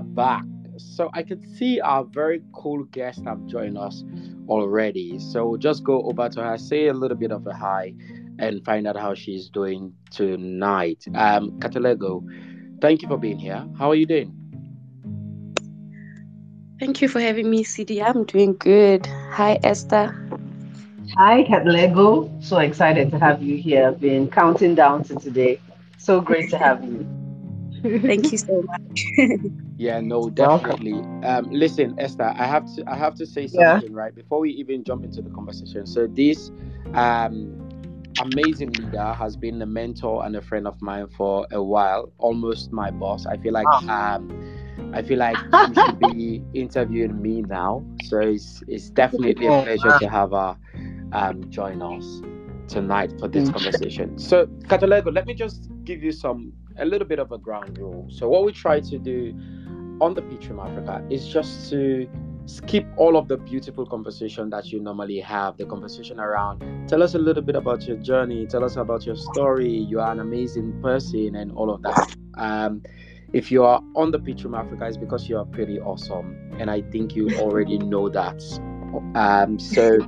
are back. So I can see our very cool guest have joined us already. So we'll just go over to her, say a little bit of a hi, and find out how she's doing tonight. Um, Katlego, thank you for being here. How are you doing? Thank you for having me, CD. I'm doing good. Hi, Esther. Hi, Katlego. So excited to have you here. Been counting down to today. So great to have you. Thank you so much. yeah, no, definitely. Um, listen, Esther, I have to I have to say something yeah. right before we even jump into the conversation. So this um amazing leader has been a mentor and a friend of mine for a while, almost my boss. I feel like oh. um I feel like you should be interviewing me now. So it's it's definitely a pleasure to have her um join us tonight for this conversation. So Katlego, let me just give you some a little bit of a ground rule. So what we try to do on the Pitch Room Africa is just to skip all of the beautiful conversation that you normally have the conversation around tell us a little bit about your journey tell us about your story you are an amazing person and all of that um, if you are on the Pitch Room Africa it's because you are pretty awesome and i think you already know that um, so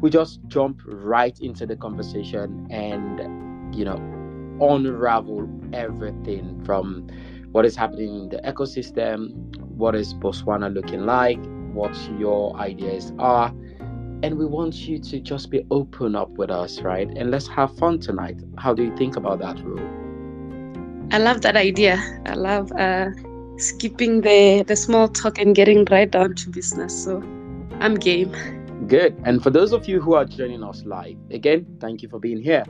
we just jump right into the conversation and you know unravel everything from what is happening in the ecosystem, what is Botswana looking like, what your ideas are. And we want you to just be open up with us, right? And let's have fun tonight. How do you think about that rule? I love that idea. I love uh, skipping the, the small talk and getting right down to business. So I'm game. Good. And for those of you who are joining us live, again, thank you for being here.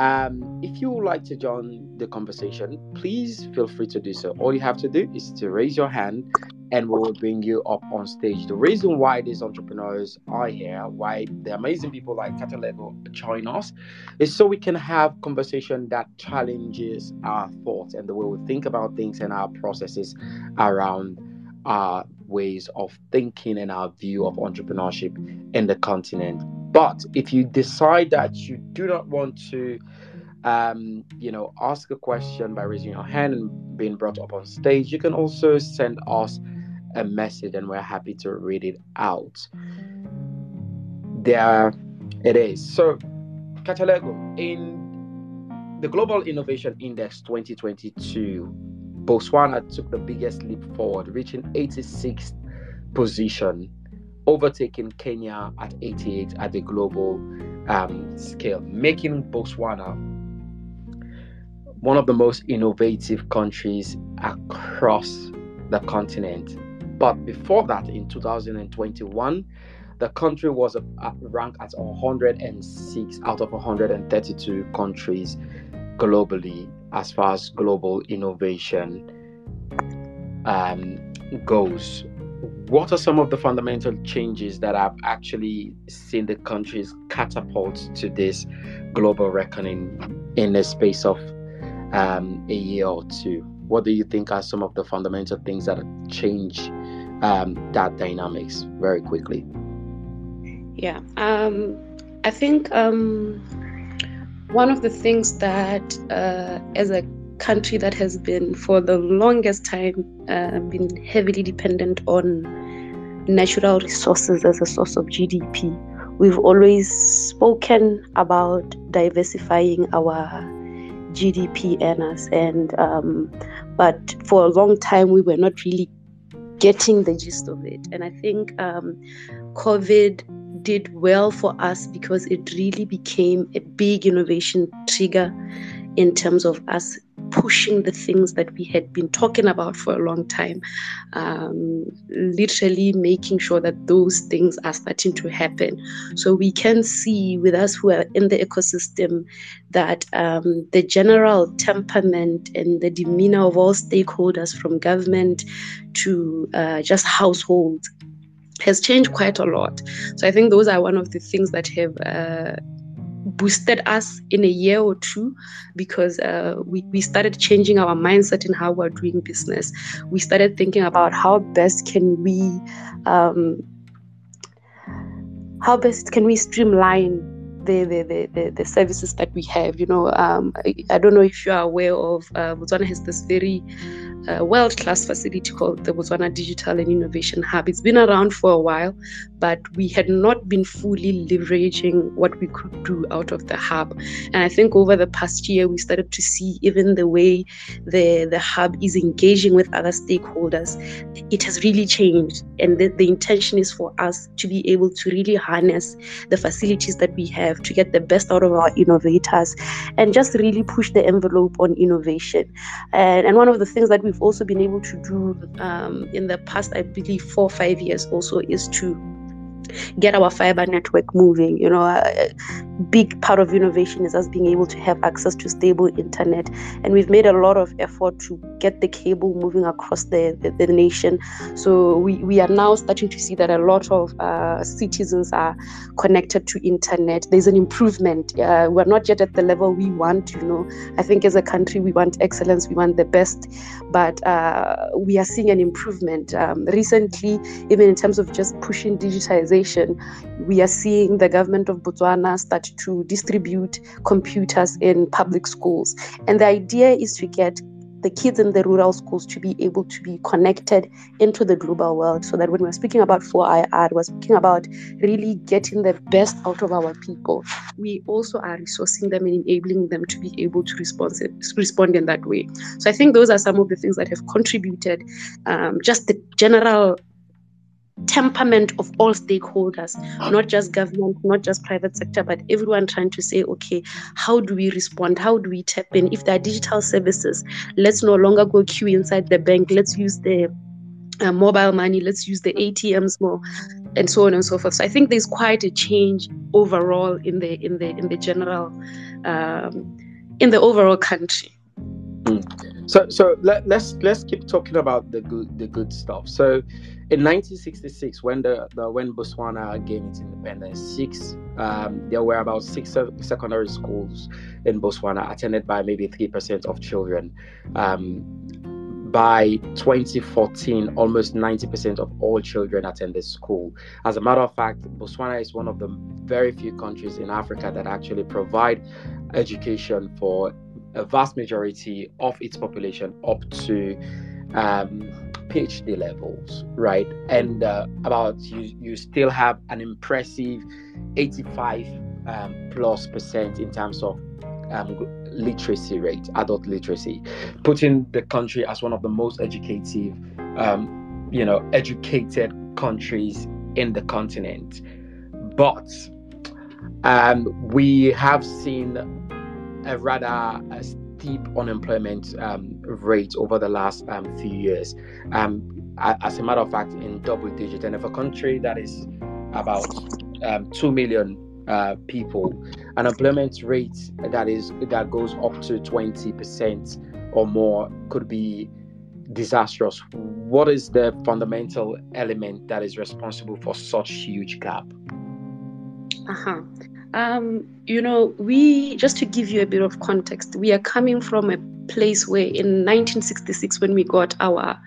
Um, if you would like to join the conversation, please feel free to do so. All you have to do is to raise your hand and we will bring you up on stage. The reason why these entrepreneurs are here, why the amazing people like Katlego join us, is so we can have conversation that challenges our thoughts and the way we think about things and our processes around our ways of thinking and our view of entrepreneurship in the continent. But if you decide that you do not want to, um, you know, ask a question by raising your hand and being brought up on stage, you can also send us a message and we're happy to read it out. There it is. So, Katlego, in the Global Innovation Index 2022, Botswana took the biggest leap forward, reaching 86th position overtaking Kenya at 88 at the global um, scale, making Botswana one of the most innovative countries across the continent. But before that, in 2021, the country was ranked at 106 out of 132 countries globally as far as global innovation um, goes what are some of the fundamental changes that have actually seen the countries catapult to this global reckoning in the space of um, a year or two? What do you think are some of the fundamental things that change um, that dynamics very quickly? Yeah, um, I think um, one of the things that, uh, as a country that has been for the longest time uh, been heavily dependent on natural resources as a source of GDP. We've always spoken about diversifying our GDP earners, and um, but for a long time we were not really getting the gist of it. And I think um, COVID did well for us because it really became a big innovation trigger in terms of us pushing the things that we had been talking about for a long time, um, literally making sure that those things are starting to happen. So we can see with us who are in the ecosystem that um, the general temperament and the demeanor of all stakeholders, from government to uh, just households, has changed quite a lot. So I think those are one of the things that have. Uh, boosted us in a year or two because uh, we, we started changing our mindset in how we're doing business. We started thinking about how best can we um, how best can we streamline the, the, the, the, services that we have. You know, um, I, I, don't know if you are aware of uh, Botswana has this very a world class facility called the Botswana Digital and Innovation Hub. It's been around for a while, but we had not been fully leveraging what we could do out of the hub. And I think over the past year, we started to see even the way the, the hub is engaging with other stakeholders, it has really changed. And the, the intention is for us to be able to really harness the facilities that we have to get the best out of our innovators and just really push the envelope on innovation. And, and one of the things that we've also been able to do um, in the past, I believe, four or five years also is to get our fiber network moving. You know, a big part of innovation is us being able to have access to stable internet. And we've made a lot of effort to get the cable moving across the, the, the nation. So we, we are now starting to see that a lot of uh, citizens are connected to internet. There's an improvement. Uh, we're not yet at the level we want, you know. I think as a country, we want excellence, we want the best, but uh, we are seeing an improvement. Um, recently, even in terms of just pushing digitization, we are seeing the government of Botswana start to distribute computers in public schools. And the idea is to get the kids in the rural schools to be able to be connected into the global world so that when we're speaking about 4IR, we're speaking about really getting the best out of our people. We also are resourcing them and enabling them to be able to respond, respond in that way. So I think those are some of the things that have contributed. Um, just the general temperament of all stakeholders, not just government, not just private sector, but everyone trying to say, okay, how do we respond? How do we tap in? If there are digital services, let's no longer go queue inside the bank. Let's use the uh, mobile money. Let's use the ATMs more, and so on and so forth. So I think there's quite a change overall in the in the in the general um, in the overall country. Mm. So so let, let's let's keep talking about the good the good stuff. So in 1966, when the, the when Botswana gained its independence, six um, there were about six secondary schools in Botswana attended by maybe three percent of children. Um, by 2014, almost 90% of all children attended school. As a matter of fact, Botswana is one of the very few countries in Africa that actually provide education for a vast majority of its population up to um, PhD levels, right? And uh, about you, you still have an impressive 85 um, plus percent in terms of um, literacy rate, adult literacy, putting the country as one of the most educative, um, you know, educated countries in the continent. But um, we have seen a rather a steep unemployment um, rate over the last um, few years. Um, as a matter of fact, in double digit, and if a country that is about um, two million uh, people, an employment rate that is that goes up to twenty percent or more could be disastrous. What is the fundamental element that is responsible for such huge gap? Uh huh. Um, you know, we just to give you a bit of context, we are coming from a place where in 1966, when we got our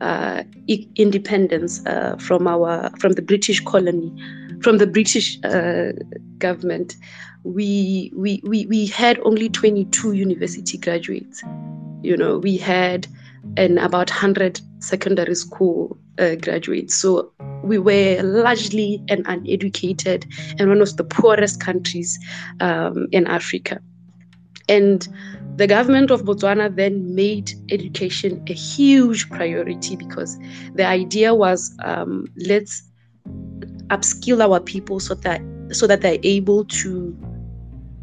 uh, independence uh, from our from the British colony, from the British uh, government, we, we we we had only 22 university graduates. You know, we had and about 100 secondary school uh, graduates. So we were largely an uneducated and one of the poorest countries um, in Africa. And the government of Botswana then made education a huge priority because the idea was um, let's upskill our people so that so that they're able to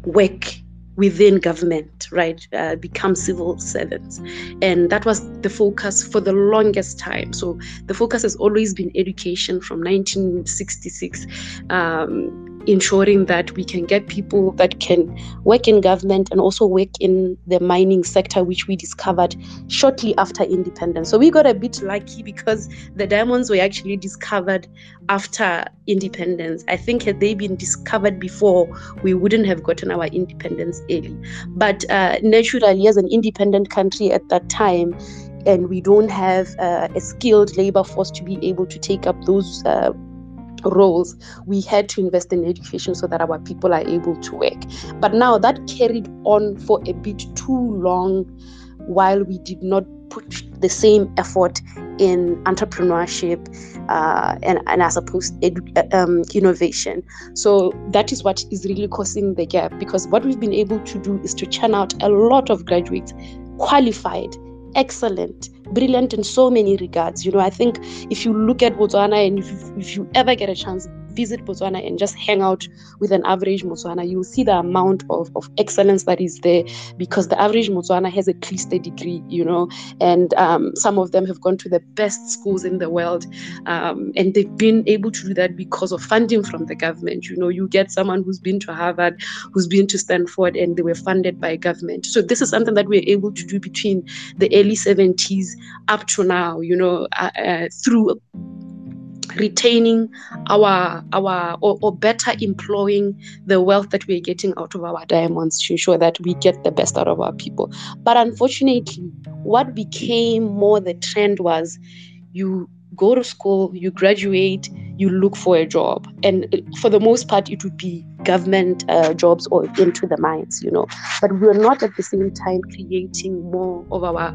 work within government, right? Uh, become civil servants. And that was the focus for the longest time. So the focus has always been education from 1966. Um, ensuring that we can get people that can work in government and also work in the mining sector, which we discovered shortly after independence. So we got a bit lucky because the diamonds were actually discovered after independence. I think had they been discovered before, we wouldn't have gotten our independence early. But uh, naturally, as an independent country at that time, and we don't have uh, a skilled labor force to be able to take up those uh, roles, we had to invest in education so that our people are able to work. But now that carried on for a bit too long while we did not put the same effort in entrepreneurship uh, and, and I suppose edu- um, innovation. So that is what is really causing the gap because what we've been able to do is to churn out a lot of graduates qualified, excellent, brilliant in so many regards. You know, I think if you look at Botswana and if, if you ever get a chance, visit Botswana and just hang out with an average Botswana, you'll see the amount of, of excellence that is there because the average Botswana has at least a degree, you know, and um, some of them have gone to the best schools in the world. Um, and they've been able to do that because of funding from the government. You know, you get someone who's been to Harvard, who's been to Stanford, and they were funded by government. So this is something that we're able to do between the early 70s up to now, you know, uh, uh, through retaining our our or, or, better employing the wealth that we're getting out of our diamonds to ensure that we get the best out of our people. But unfortunately what became more the trend was you go to school you graduate you look for a job and for the most part it would be government uh, jobs or into the mines you know but we're not at the same time creating more of our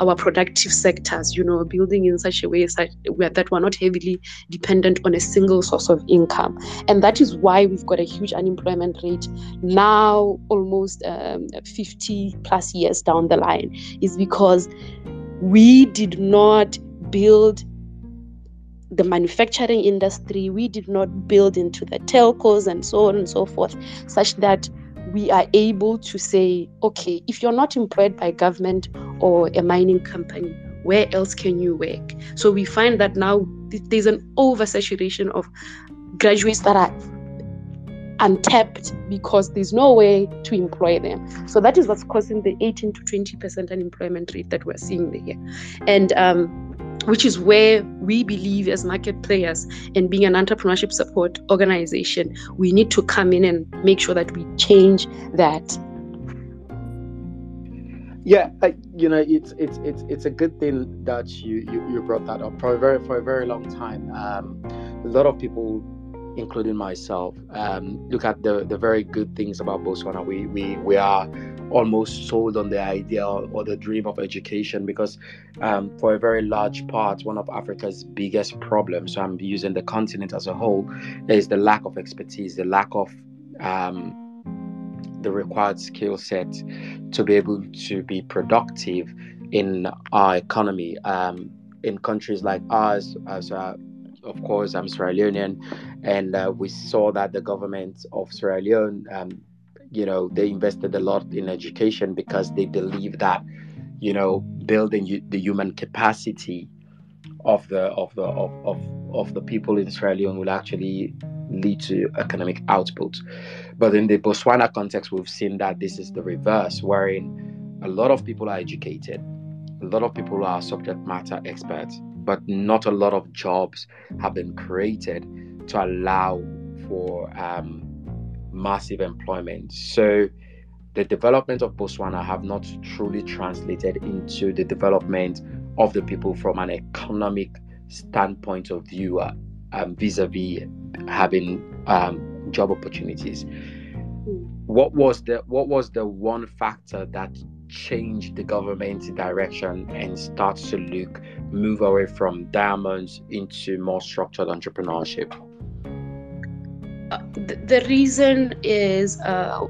our productive sectors, you know, building in such a way such, that we're not heavily dependent on a single source of income. And that is why we've got a huge unemployment rate now, almost um, 50 plus years down the line, is because we did not build the manufacturing industry, we did not build into the telcos and so on and so forth, such that we are able to say, okay, if you're not employed by government or a mining company, where else can you work? So we find that now there's an oversaturation of graduates that are untapped because there's no way to employ them. So that is what's causing the 18 to 20% unemployment rate that we're seeing there. And um, which is where we believe as market players and being an entrepreneurship support organization, we need to come in and make sure that we change that. Yeah, I, you know, it's it's it's it's a good thing that you you, you brought that up for a very for a very long time. Um, a lot of people including myself, um, look at the, the very good things about Botswana. We, we, we are almost sold on the idea or the dream of education because, um, for a very large part, one of Africa's biggest problems, so I'm using the continent as a whole, is the lack of expertise, the lack of um, the required skill set to be able to be productive in our economy. Um, in countries like ours, as uh, of course, I'm Sierra Leonean, and uh, we saw that the government of Sierra Leone, um, you know, they invested a lot in education because they believe that, you know, building the human capacity of the of the of, of, of the people in Sierra Leone will actually lead to economic output. But in the Botswana context, we've seen that this is the reverse, wherein a lot of people are educated, a lot of people are subject matter experts, but not a lot of jobs have been created to allow for um, massive employment. So the development of Botswana have not truly translated into the development of the people from an economic standpoint of view, uh, um, vis-a-vis having um, job opportunities. What was the what was the one factor that changed the government's direction and start to look move away from diamonds into more structured entrepreneurship? The, reason is uh,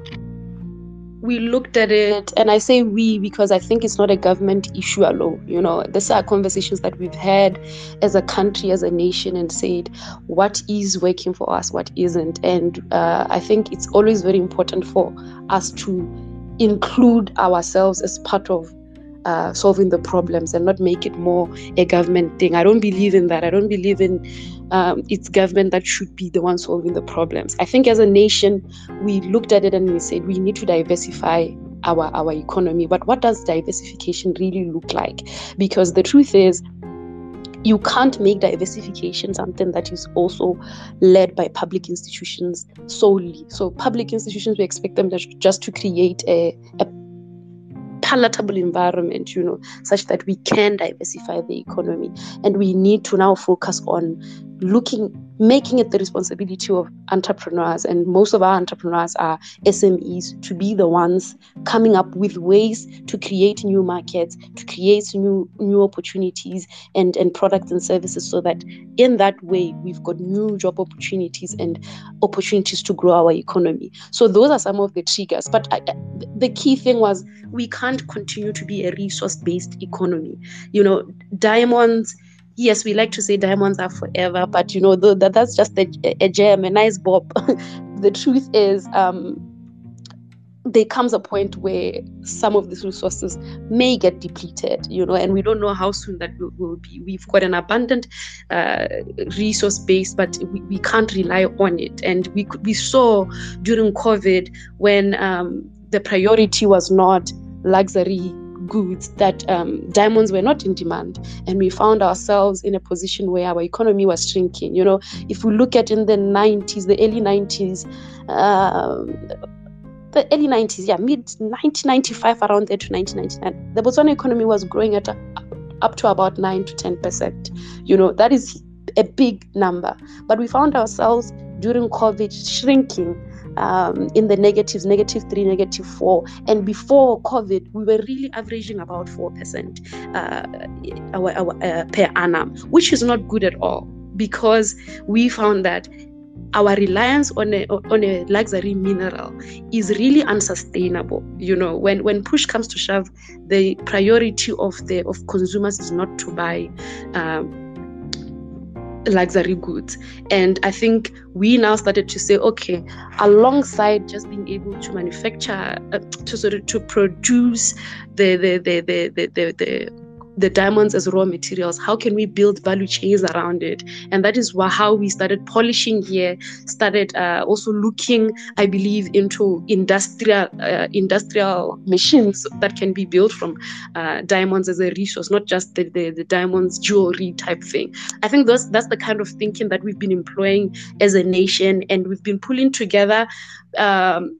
we looked at it, and I say we because I think it's not a government issue alone. You know, these are conversations that we've had as a country, as a nation, and said what is working for us, what isn't. And uh, I think it's always very important for us to include ourselves as part of uh, solving the problems and not make it more a government thing. I don't believe in that. I don't believe in um, it's government that should be the one solving the problems. I think as a nation, we looked at it and we said we need to diversify our our economy. But what does diversification really look like? Because the truth is, you can't make diversification something that is also led by public institutions solely. So public institutions, we expect them just to create a, a palatable environment, you know, such that we can diversify the economy. And we need to now focus on looking making it the responsibility of entrepreneurs, and most of our entrepreneurs are SMEs, to be the ones coming up with ways to create new markets, to create new new opportunities and, and products and services so that in that way we've got new job opportunities and opportunities to grow our economy. So those are some of the triggers. But I, the key thing was we can't continue to be a resource-based economy. You know, diamonds yes, we like to say diamonds are forever, but you know, the, that's just a, a gem, a nice bob. the truth is, um, there comes a point where some of these resources may get depleted, you know, and we don't know how soon that will, will be. We've got an abundant uh, resource base, but we, we can't rely on it. And we we saw during COVID when um, the priority was not luxury goods that um, diamonds were not in demand. And we found ourselves in a position where our economy was shrinking. You know if we look at in the 90s the early 90s um, the early 90s yeah mid 1995 around there to 1999 the botswana economy was growing at a, up to about 9 to 10 percent. You know that is a big number. But we found ourselves during covid shrinking um, in the negatives, negative three, negative four. And before COVID, we were really averaging about 4% uh, our, our, uh, per annum, which is not good at all because we found that our reliance on a on a luxury mineral is really unsustainable you know when when push comes to shove the priority of the of consumers is not to buy um, luxury goods. And I think we now started to say, okay, alongside just being able to manufacture, uh, to sort of to produce the the the the the, the, the the diamonds as raw materials how can we build value chains around it? And that is why, how we started polishing here started uh, also looking i believe into industrial uh, industrial machines that can be built from uh, diamonds as a resource not just the, the, the diamonds jewelry type thing. I think that's that's the kind of thinking that we've been employing as a nation and we've been pulling together um,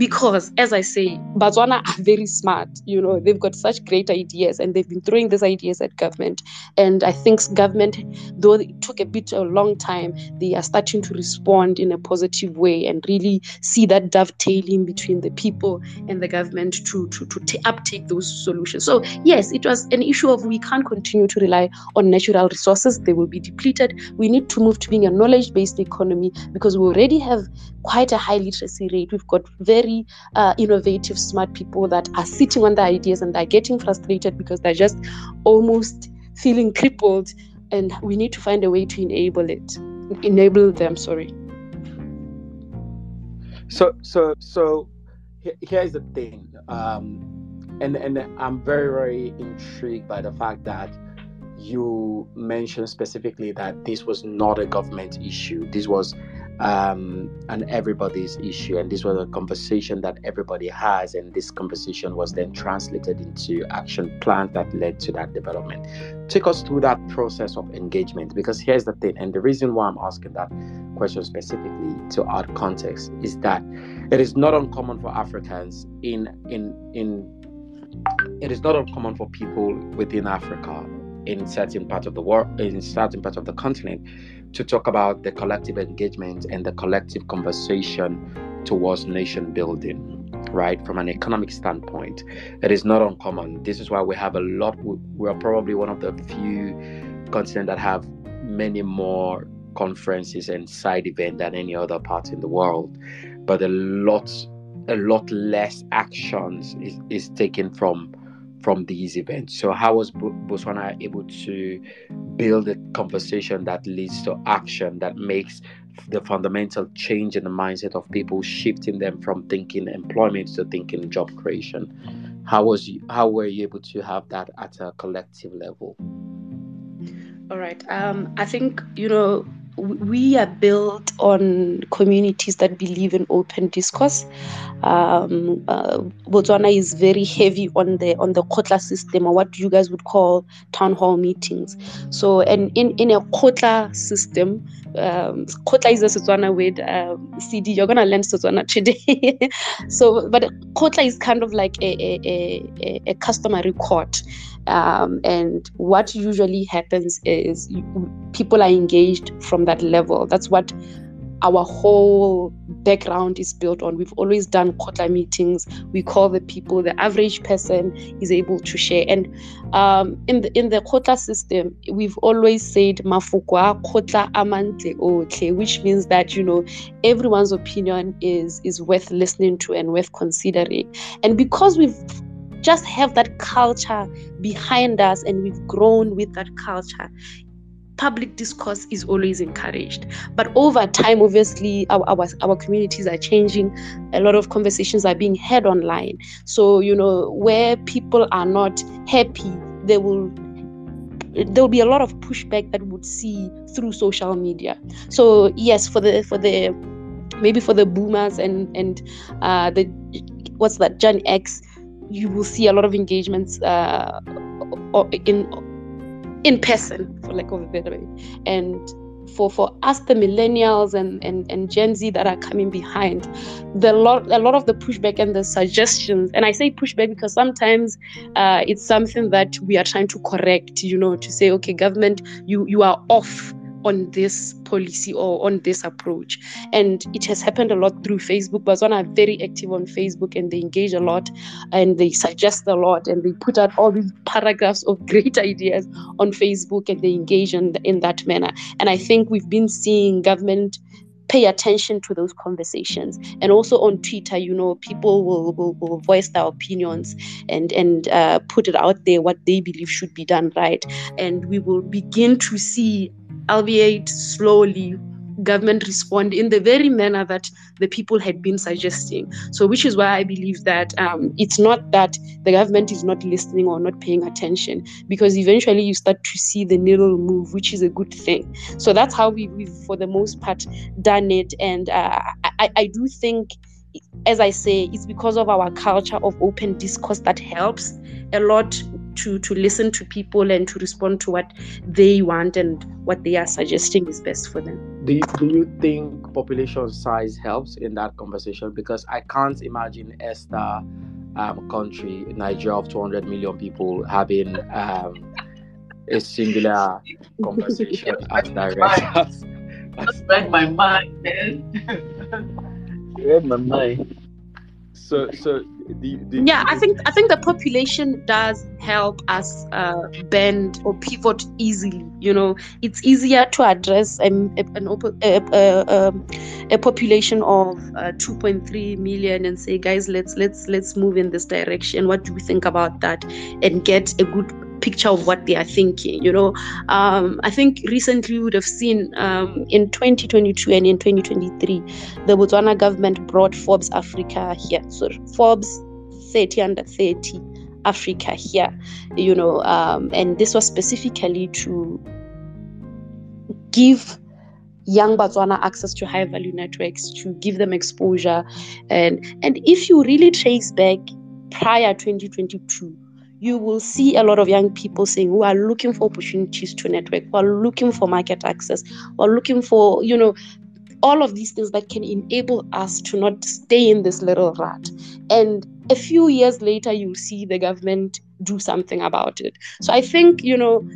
because as i say botswana are very smart you know they've got such great ideas and they've been throwing these ideas at government. And i think government though it took a bit of a long time they are starting to respond in a positive way and really see that dovetailing between the people and the government to to, to t- uptake those solutions. So yes it was an issue of we can't continue to rely on natural resources. They will be depleted. We need to move to being a knowledge based economy because we already have quite a high literacy rate. We've got very very uh, innovative, smart people that are sitting on the ideas and they're getting frustrated because they're just almost feeling crippled. And we need to find a way to enable it, enable them. Sorry. So, so, so here's the thing, um, and and I'm very, very intrigued by the fact that you mentioned specifically that this was not a government issue. This was um, and everybody's issue. And this was a conversation that everybody has, and this conversation was then translated into action plans that led to that development. Take us through that process of engagement, because here's the thing, and the reason why I'm asking that question specifically to add context is that it is not uncommon for Africans in in in it is not uncommon for people within Africa in certain parts of the world in certain parts of the continent to talk about the collective engagement and the collective conversation towards nation building right? From an economic standpoint it is not uncommon. This is why we have a lot we are probably one of the few continents that have many more conferences and side events than any other part in the world. But a lot a lot less actions is, is taken from from these events. So, how was Botswana able to build a conversation that leads to action that makes the fundamental change in the mindset of people, shifting them from thinking employment to thinking job creation? How was you, how were you able to have that at a collective level? All right. Um, I think you know we are built on communities that believe in open discourse. Um, uh, Botswana is very heavy on the on the kgotla system, or what you guys would call town hall meetings. So, and in in a kgotla system, um, kgotla is a Setswana word. Um, CD, you're gonna learn Setswana today. so, but kgotla is kind of like a a, a, a customary court Um, and what usually happens is people are engaged from that level. That's what our whole background is built on. We've always done kgotla meetings. We call the people. The average person is able to share. And um, in the in the kgotla system, we've always said mafukwa kgotla amantle otle, which means that you know everyone's opinion is is worth listening to and worth considering. And because we've just have that culture behind us and we've grown with that culture public discourse is always encouraged. But over time, obviously, our, our, our communities are changing. A lot of conversations are being had online. So, you know, where people are not happy, they will there will be a lot of pushback that would see through social media. So yes, for the for the maybe for the boomers and and uh, the what's that Gen X, you will see a lot of engagements uh, in in person, for lack of a better way. And for, for us, the millennials and, and, and Gen Z that are coming behind, the lot a lot of the pushback and the suggestions, and I say pushback because sometimes uh, it's something that we are trying to correct, you know, to say, okay, government, you you are off on this policy or on this approach. And it has happened a lot through Facebook. Botswana are very active on Facebook and they engage a lot and they suggest a lot and they put out all these paragraphs of great ideas on Facebook and they engage in, in that manner. And I think we've been seeing government pay attention to those conversations. And also on twitter you know people will, will, will voice their opinions and and uh, put it out there what they believe should be done right. And we will begin to see albeit slowly, government respond in the very manner that the people had been suggesting. So, which is why I believe that um, it's not that the government is not listening or not paying attention, because eventually you start to see the needle move, which is a good thing. So that's how we, we've, for the most part, done it. And uh, I, I do think, as I say, it's because of our culture of open discourse that helps a lot to to listen to people and to respond to what they want and what they are suggesting is best for them. Do you, do you think population size helps in that conversation? Because I can't imagine Esther um, country, Nigeria of 200 million people, having um, a singular conversation as directors. Just read my mind, man. read my mind. So, so the, the, yeah i think i think the population. does help us uh, bend or pivot easily you know. It's easier to address um, a, an a, a, um, a, population of uh, 2.3 million and say guys let's let's let's move in this direction. What do we think about that? And get a good picture of what they are thinking. You know, um, I think recently we would have seen um, in 2022 and in 2023, the Botswana government brought Forbes Africa here. So Forbes 30 under 30 Africa here, you know, um, and this was specifically to give young Botswana access to high value networks, to give them exposure. And, and if you really trace back prior 2022, you will see a lot of young people saying who are looking for opportunities to network, who are looking for market access, who are looking for, you know, all of these things that can enable us to not stay in this little rut. And a few years later, you see the government do something about it. So I think, you know,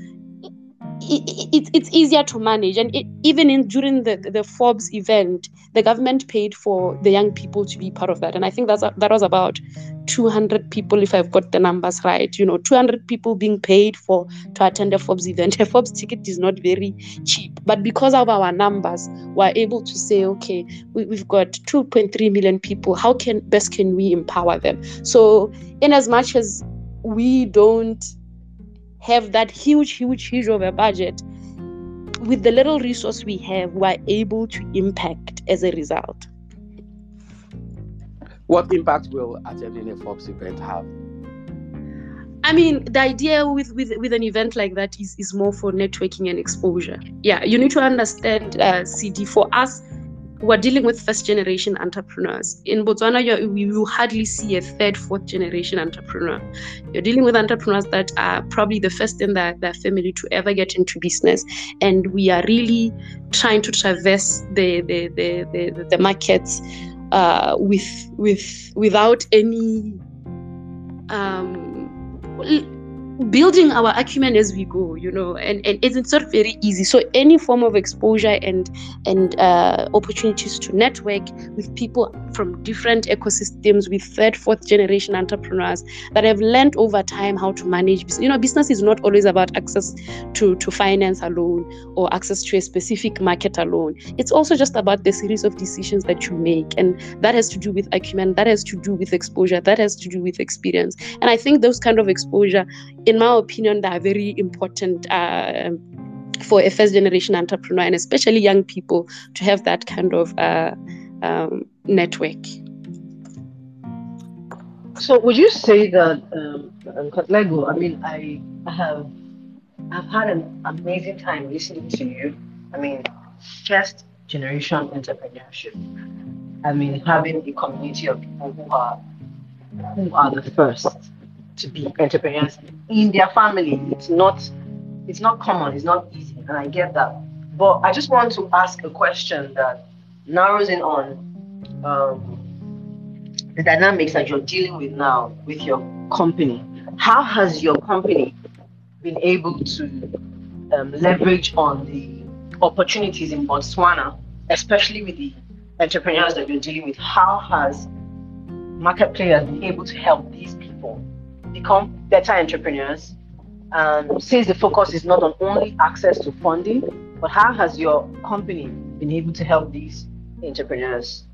it, it, it's easier to manage. And it, even in during the, the Forbes event, the government paid for the young people to be part of that. And I think that's that was about 200 people, if I've got the numbers right. You know, 200 people being paid for to attend a Forbes event. A Forbes ticket is not very cheap, but because of our numbers, we're able to say, okay, we, we've got 2.3 million people. How can best can we empower them? So, in as much as we don't have that huge, huge, huge of a budget, with the little resource we have, we're able to impact as a result. What impact will attending a Forbes event have? I mean, the idea with, with, with an event like that is, is more for networking and exposure. Yeah, you need to understand, uh, CD, for us, we're dealing with first generation entrepreneurs. In Botswana, you, you hardly see a third, fourth generation entrepreneur. You're dealing with entrepreneurs that are probably the first in their, their family to ever get into business. And we are really trying to traverse the, the, the, the, the markets uh, with, with, without any. Um, building our acumen as we go you know and, and it's not very easy. So any form of exposure and and uh, opportunities to network with people from different ecosystems with third fourth generation entrepreneurs that have learned over time how to manage business you know business is not always about access to to finance alone or access to a specific market alone. It's also just about the series of decisions that you make and that has to do with acumen that has to do with exposure that has to do with experience. And i think those kind of exposure in my opinion, they are very important uh, for a first generation entrepreneur and especially young people to have that kind of uh, um, network. So, would you say that, um, Lego? I mean, I have I've had an amazing time listening to you. I mean, first generation entrepreneurship. I mean, having a community of people who are who are the first to be entrepreneurs in their family. It's not it's not common, it's not easy, and I get that. But I just want to ask a question that narrows in on um, the dynamics that you're dealing with now with your company. How has your company been able to um, leverage on the opportunities in Botswana, especially with the entrepreneurs that you're dealing with? How has market players been able to help these people become better entrepreneurs? Um, since the focus is not on only access to funding, but how has your company been able to help these entrepreneurs?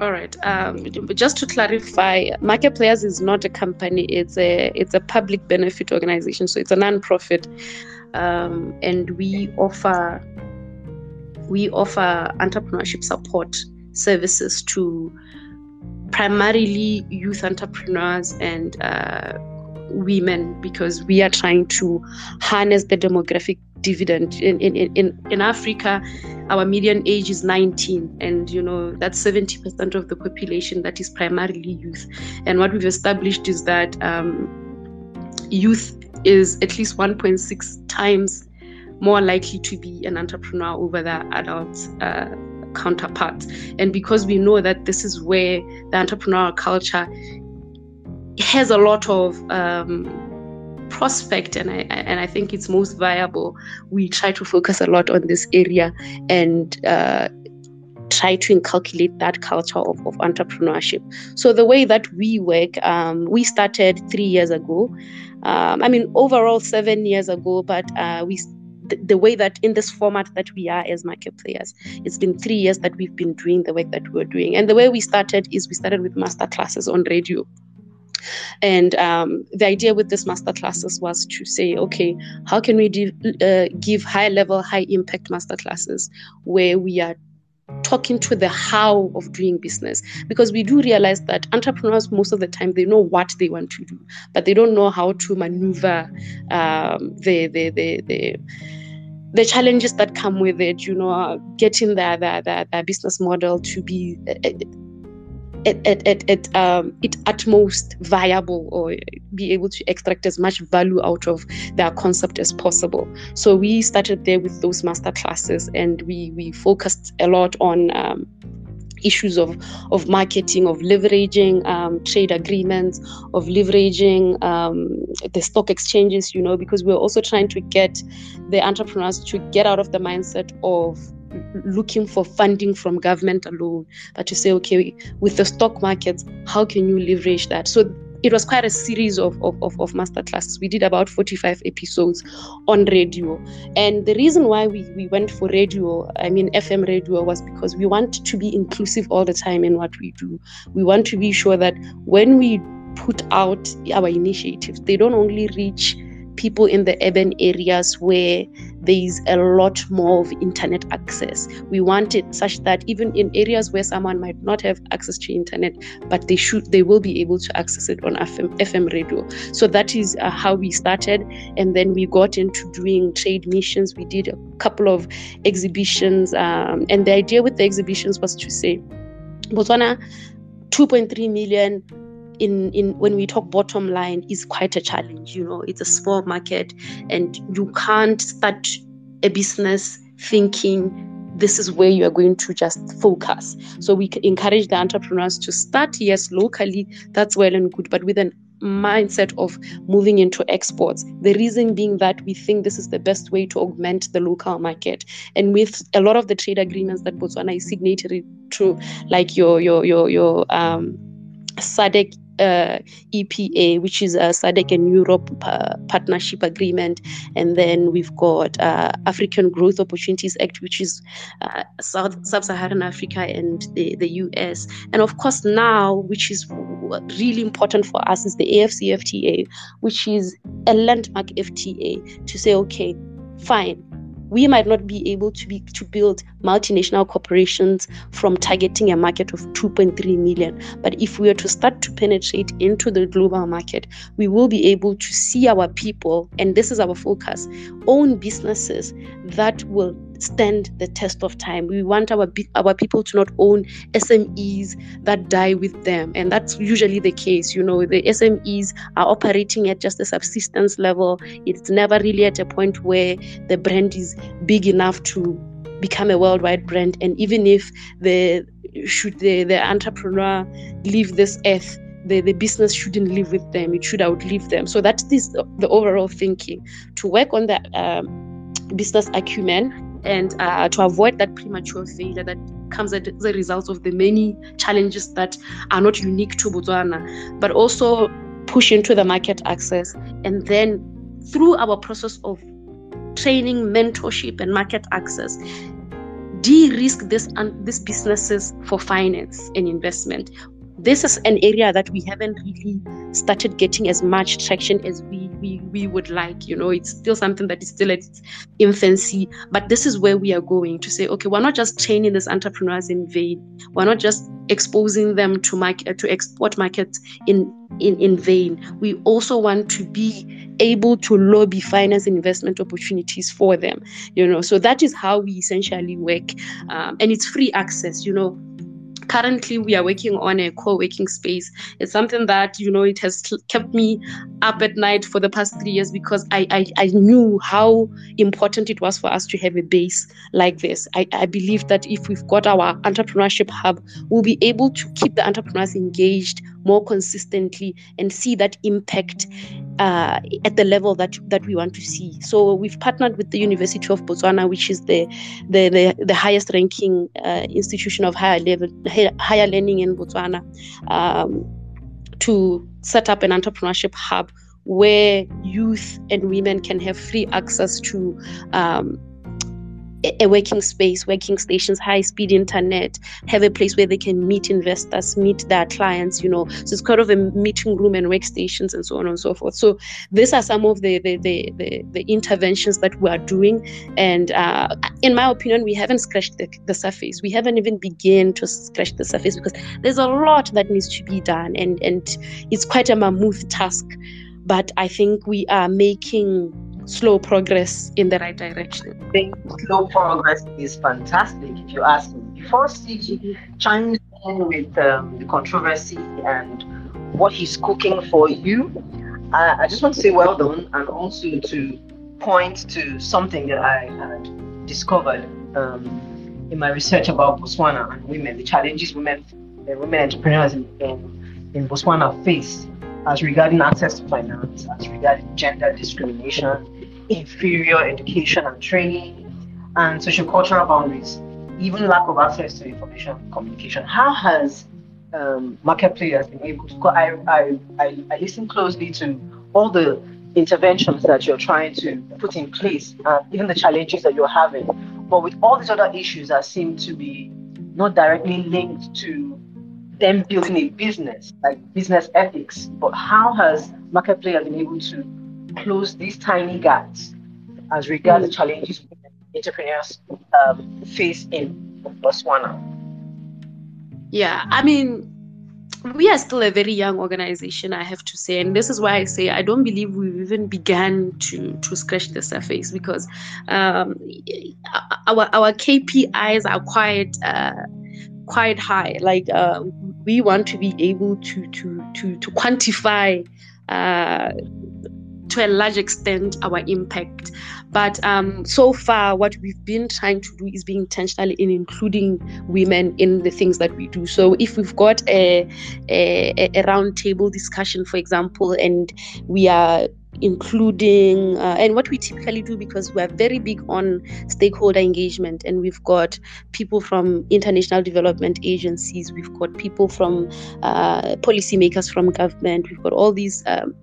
All right. Um, just to clarify, Market Players is not a company. It's a it's a public benefit organization. So it's a non-profit, um, and we offer we offer entrepreneurship support services to primarily youth entrepreneurs and uh, women because we are trying to harness the demographic dividend. In, in, in, in africa our median age is 19 and you know that's 70% of the population that is primarily youth. And what we've established is that um, youth is at least 1.6 times more likely to be an entrepreneur over their adult uh, counterparts. And because we know that this is where the entrepreneurial culture has a lot of um, prospect and I and I think it's most viable. We try to focus a lot on this area and uh, try to inculcate that culture of, of entrepreneurship. So the way that we work, um, we started three years ago. Um, I mean, overall seven years ago, but uh, we the, the, way that in this format that we are as market players, it's been three years that we've been doing the work that we're doing. And the way we started is we started with master classes on radio. And um, the idea with this master classes was to say, okay, how can we uh, give high level, high impact master classes where we are talking to the how of doing business. Because we do realize that entrepreneurs most of the time they know what they want to do but they don't know how to maneuver um, the, the, the, the the challenges that come with it, you know, getting the, the, the, the business model to be uh, at, at, at, at um, it utmost viable or be able to extract as much value out of their concept as possible. So we started there with those master classes and we, we focused a lot on um, issues of, of marketing, of leveraging um, trade agreements, of leveraging um, the stock exchanges, you know, because we're also trying to get the entrepreneurs to get out of the mindset of looking for funding from government alone, but to say, okay, with the stock markets, how can you leverage that? So it was quite a series of, of, of, of master classes. We did about 45 episodes on radio. And the reason why we, we went for radio, I mean FM radio, was because we want to be inclusive all the time in what we do. We want to be sure that when we put out our initiatives, they don't only reach people in the urban areas where there is a lot more of internet access. We want it such that even in areas where someone might not have access to internet, but they should, they will be able to access it on FM, FM radio. So that is uh, how we started, and then we got into doing trade missions. We did a couple of exhibitions, um, and the idea with the exhibitions was to say, Botswana, 2.3 million in in when we talk bottom line is quite a challenge you know it's a small market and you can't start a business thinking this is where you are going to just focus so we encourage the entrepreneurs to start yes locally that's well and good but with an mindset of moving into exports. The reason being that we think this is the best way to augment the local market. And with a lot of the trade agreements that Botswana is signatory to, like your your your your um, SADC uh, EPA, which is a SADC and Europe uh, partnership agreement, and then we've got uh, African Growth Opportunities Act, which is uh, South Sub-Saharan Africa and the, the US, and of course now, which is really important for us, is the AFCFTA, which is a landmark FTA to say, okay, fine, we might not be able to be to build multinational corporations from targeting a market of 2.3 million. But if we are to start to penetrate into the global market we will be able to see our people and this is our focus own businesses that will stand the test of time. We want our our people to not own SMEs that die with them, and that's usually the case. You know, the SMEs are operating at just a subsistence level. It's never really at a point where the brand is big enough to become a worldwide brand. And even if the should the, the entrepreneur leave this earth, the, the business shouldn't live with them it should outlive them so that is the overall thinking to work on the um, business acumen and uh, to avoid that premature failure that comes as a result of the many challenges that are not unique to Botswana, but also push into the market access. And then through our process of training, mentorship, and market access, de-risk this and these businesses for finance and investment this is an area that we haven't really started getting as much traction as we, we we would like you know it's still something that is still at its infancy but this is where we are going to say okay we're not just training these entrepreneurs in vain. We're not just exposing them to market to export markets in in in vain. We also want to be able to lobby finance investment opportunities for them you know. So that is how we essentially work um, and it's free access you know currently we are working on a co-working space. It's something that you know it has kept me up at night for the past three years because i i, I knew how important it was for us to have a base like this. I, I believe that if we've got our entrepreneurship hub we'll be able to keep the entrepreneurs engaged more consistently and see that impact uh, at the level that that we want to see. So we've partnered with the University of Botswana, which is the the the, the highest ranking uh, institution of higher level higher learning in Botswana, um, to set up an entrepreneurship hub where youth and women can have free access to um, a working space, working stations, high speed internet, have a place where they can meet investors, meet their clients, you know. So it's kind of a meeting room and workstations and so on and so forth. So these are some of the the, the, the, the interventions that we are doing. And uh, in my opinion, we haven't scratched the, the surface. We haven't even begun to scratch the surface because there's a lot that needs to be done. And, and it's quite a mammoth task. But I think we are making slow progress in the right direction. I think slow progress is fantastic, if you ask me. Before CG chimes in with um, the controversy and what he's cooking for you, I, I just want to say well done and also to point to something that I had discovered um, in my research about Botswana and women, the challenges women, the women entrepreneurs in, in, in Botswana face as regarding access to finance, as regarding gender discrimination, inferior education and training, and social cultural boundaries, even lack of access to information communication. How has um, market players been able to? I, I, I, I listen closely to all the interventions that you're trying to put in place, uh, even the challenges that you're having. But with all these other issues that seem to be not directly linked to them building a business, like business ethics, but how has market players been able to close these tiny gaps as regards mm. the challenges entrepreneurs um, face in Botswana? Yeah, I mean, we are still a very young organization, I have to say, and this is why I say I don't believe we've even begun to to scratch the surface because um, our our KPIs are quite uh, quite high. Like uh, we want to be able to to to to quantify. Uh, to a large extent our impact. But um, so far, what we've been trying to do is be intentional in including women in the things that we do. So if we've got a, a, a roundtable discussion, for example, and we are including uh, and what we typically do because we're very big on stakeholder engagement and we've got people from international development agencies we've got people from uh, policymakers from government we've got all these um,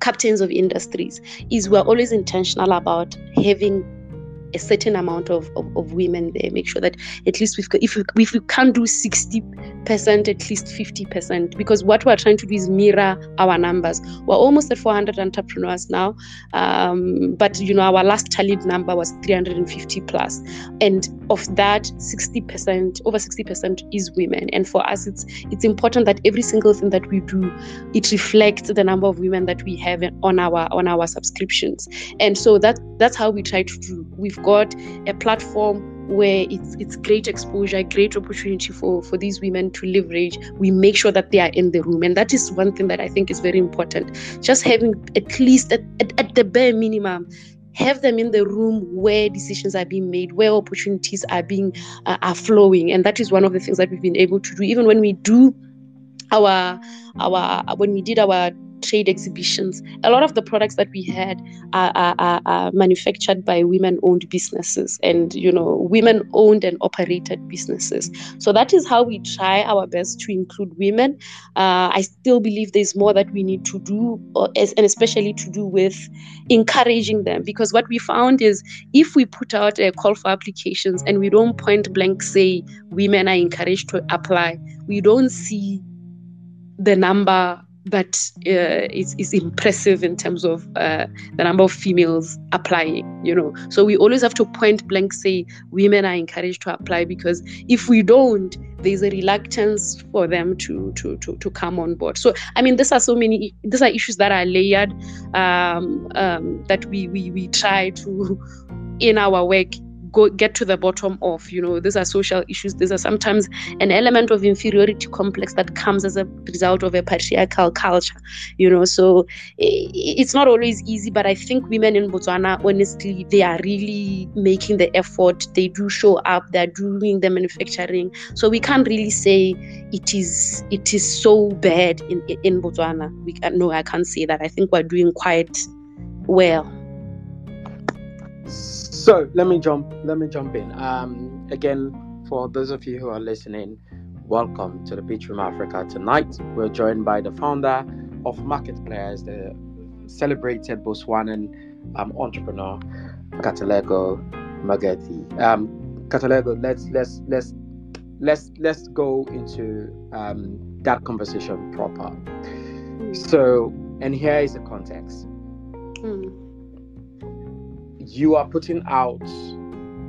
captains of industries is we're always intentional about having a certain amount of, of, of, women there. Make sure that at least we've got, if we, if we can't do 60%, at least 50%, because what we're trying to do is mirror our numbers. We're almost at 400 entrepreneurs now, um, but you know our last tallied number was 350 plus, and of that, 60%, over 60% is women. And for us, it's it's important that every single thing that we do, it reflects the number of women that we have on our on our subscriptions. And so that that's how we try to do. We've got a platform where it's it's great exposure, great opportunity for for these women to leverage. We make sure that they are in the room, and that is one thing that I think is very important. Just having at least at, at, at the bare minimum have them in the room where decisions are being made where opportunities are being uh, are flowing and that is one of the things that we've been able to do even when we do our our when we did our trade exhibitions. A lot of the products that we had are, are, are manufactured by women-owned businesses and you know women-owned and operated businesses. So that is how we try our best to include women. Uh, I still believe there's more that we need to do, or, and especially to do with encouraging them. Because what we found is if we put out a call for applications and we don't point blank say women are encouraged to apply, we don't see the number that uh, is, is impressive in terms of uh, the number of females applying you know. So we always have to point blank say women are encouraged to apply because if we don't there's a reluctance for them to to to, to come on board. So i mean these are so many these are issues that are layered um, um, that we, we we try to in our work go get to the bottom of you know these are social issues these are sometimes an element of inferiority complex that comes as a result of a patriarchal culture you know. So it's not always easy but i think women in botswana honestly they are really making the effort. They do show up they're doing the manufacturing. So we can't really say it is it is so bad in in botswana. We no i can't say that. I think we're doing quite well so let me jump. Let me jump in. Um, again, for those of you who are listening, welcome to the Pitch Room Africa. Tonight, we're joined by the founder of Market Players, the celebrated Botswanan um, entrepreneur, Katlego Mokgethi. Um, Katlego, let's let's let's let's let's go into um, that conversation proper. So, and here is the context. Mm you are putting out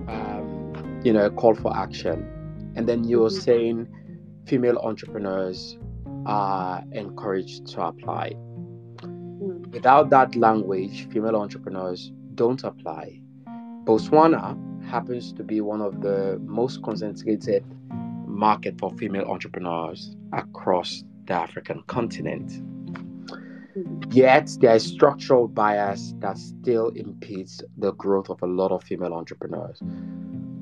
um, you know a call for action and then you're mm-hmm. saying female entrepreneurs are encouraged to apply mm. without that language female entrepreneurs don't apply botswana happens to be one of the most concentrated market for female entrepreneurs across the african continent Yet there is structural bias that still impedes the growth of a lot of female entrepreneurs.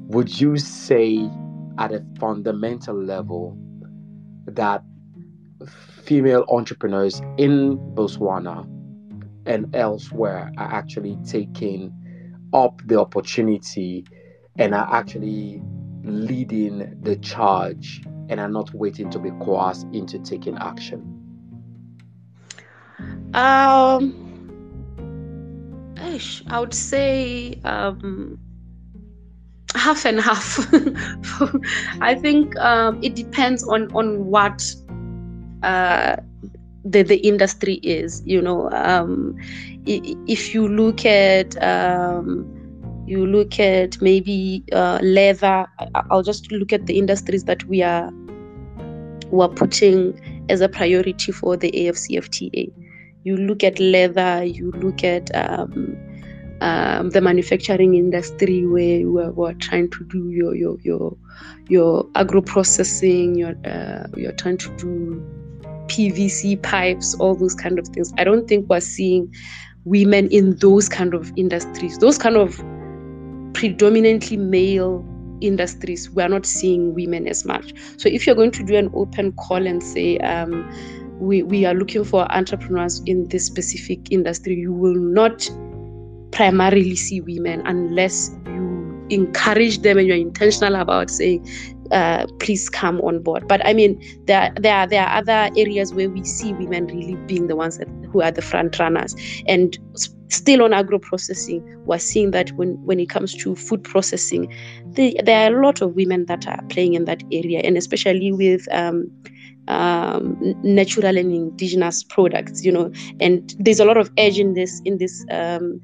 Would you say, at a fundamental level, that female entrepreneurs in Botswana and elsewhere are actually taking up the opportunity and are actually leading the charge and are not waiting to be coerced into taking action? Um, I would say um, half and half. I think um, it depends on on what uh, the the industry is. You know, um, if you look at um, you look at maybe uh, leather. I'll just look at the industries that we are we're putting as a priority for the AFCFTA you look at leather, you look at um, um, the manufacturing industry where we're, we're, trying to do your your your your agro processing, you're uh, you're trying to do PVC pipes, all those kind of things. I don't think we're seeing women in those kind of industries, those kind of predominantly male industries, we are not seeing women as much. So if you're going to do an open call and say, um, we, we are looking for entrepreneurs in this specific industry, you will not primarily see women unless you encourage them and you're intentional about saying, uh, please come on board. But I mean, there there are, there are other areas where we see women really being the ones that, who are the front runners. And still on agro processing, we're seeing that when when it comes to food processing, the, there are a lot of women that are playing in that area, and especially with um, um, natural and indigenous products, you know. And there's a lot of edge in this in this um,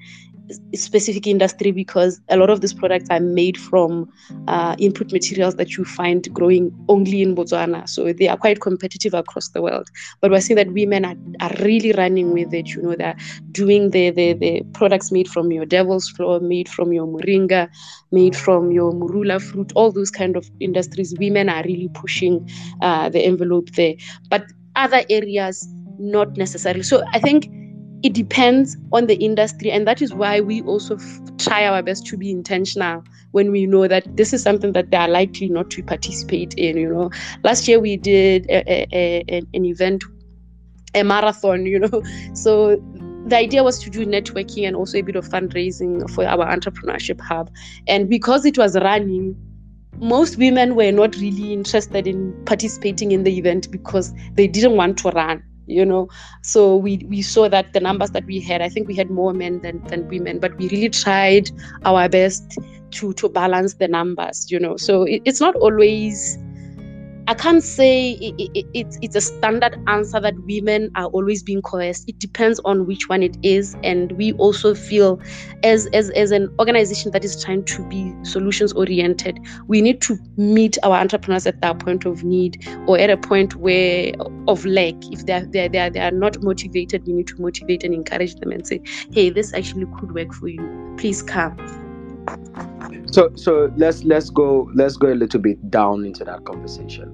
specific industry because a lot of these products are made from uh, input materials that you find growing only in Botswana. So they are quite competitive across the world. But we're seeing that women are, are really running with it. You know, they're doing the, the, the products made from your devil's flour, made from your moringa, made from your morula fruit, all those kind of industries. Women are really pushing uh, the envelope there. But other areas, not necessarily. So I think it depends on the industry and that is why we also f- try our best to be intentional when we know that this is something that they are likely not to participate in you know. Last year we did a, a, a, an event a marathon you know. So the idea was to do networking and also a bit of fundraising for our entrepreneurship hub. And because it was running most women were not really interested in participating in the event because they didn't want to run you know? So we we saw that the numbers that we had i think we had more men than than women but we really tried our best to to balance the numbers you know? So it, it's not always I can't say it, it, it, it's a standard answer that women are always being coerced. It depends on which one it is. And we also feel, as, as, as an organization that is trying to be solutions oriented, we need to meet our entrepreneurs at that point of need or at a point where of lack. If they're, they're, they're, they are not motivated, we need to motivate and encourage them and say, hey, this actually could work for you. Please come so so let's let's go let's go a little bit down into that conversation.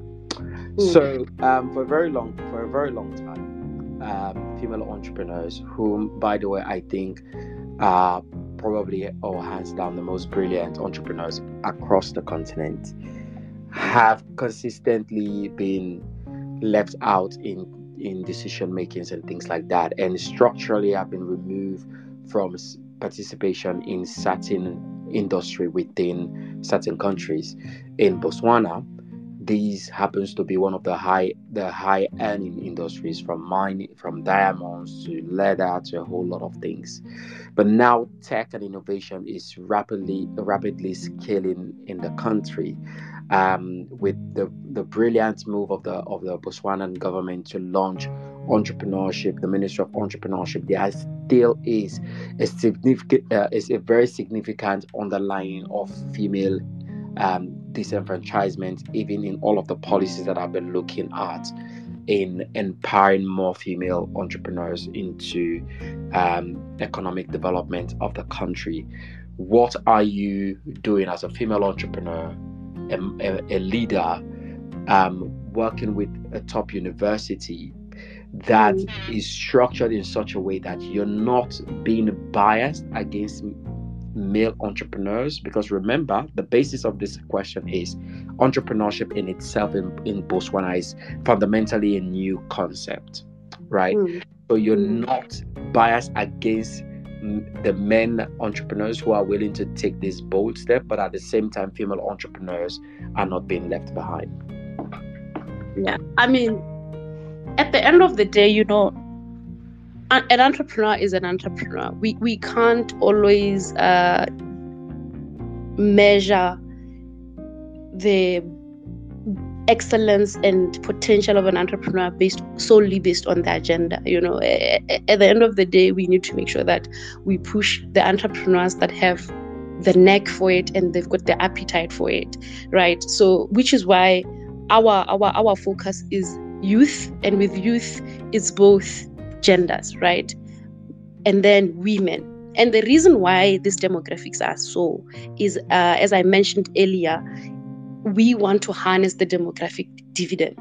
So um, for a very long for a very long time um, female entrepreneurs whom by the way i think are probably or hands down the most brilliant entrepreneurs across the continent have consistently been left out in in decision makings and things like that and structurally have been removed from participation in certain industry within certain countries. In Botswana, this happens to be one of the high the high earning industries from mining from diamonds to leather to a whole lot of things. But now tech and innovation is rapidly rapidly scaling in the country um, with the, the brilliant move of the of the Botswanan government to launch entrepreneurship, the Ministry of Entrepreneurship, there still is a significant uh, is a very significant underlying of female um, disenfranchisement, even in all of the policies that I've been looking at in empowering more female entrepreneurs into um, economic development of the country. What are you doing as a female entrepreneur? a, a leader um, working with a top university that mm. structured in such a way that you're not being biased against male entrepreneurs because remember the basis of this question is entrepreneurship in itself in, in botswana is fundamentally a new concept right mm. so you're mm. not biased against the men entrepreneurs who are willing to take this bold step, but at the same time, female entrepreneurs are not being left behind. Yeah, I mean, at the end of the day, you know, an entrepreneur is an entrepreneur. We we can't always uh, measure the excellence and potential of an entrepreneur based solely based on the agenda you know at the end of the day we need to make sure that we push the entrepreneurs that have the neck for it and they've got the appetite for it right so which is why our our our focus is youth and with youth it's both genders right and then women and the reason why these demographics are so is uh, as i mentioned earlier we want to harness the demographic dividend.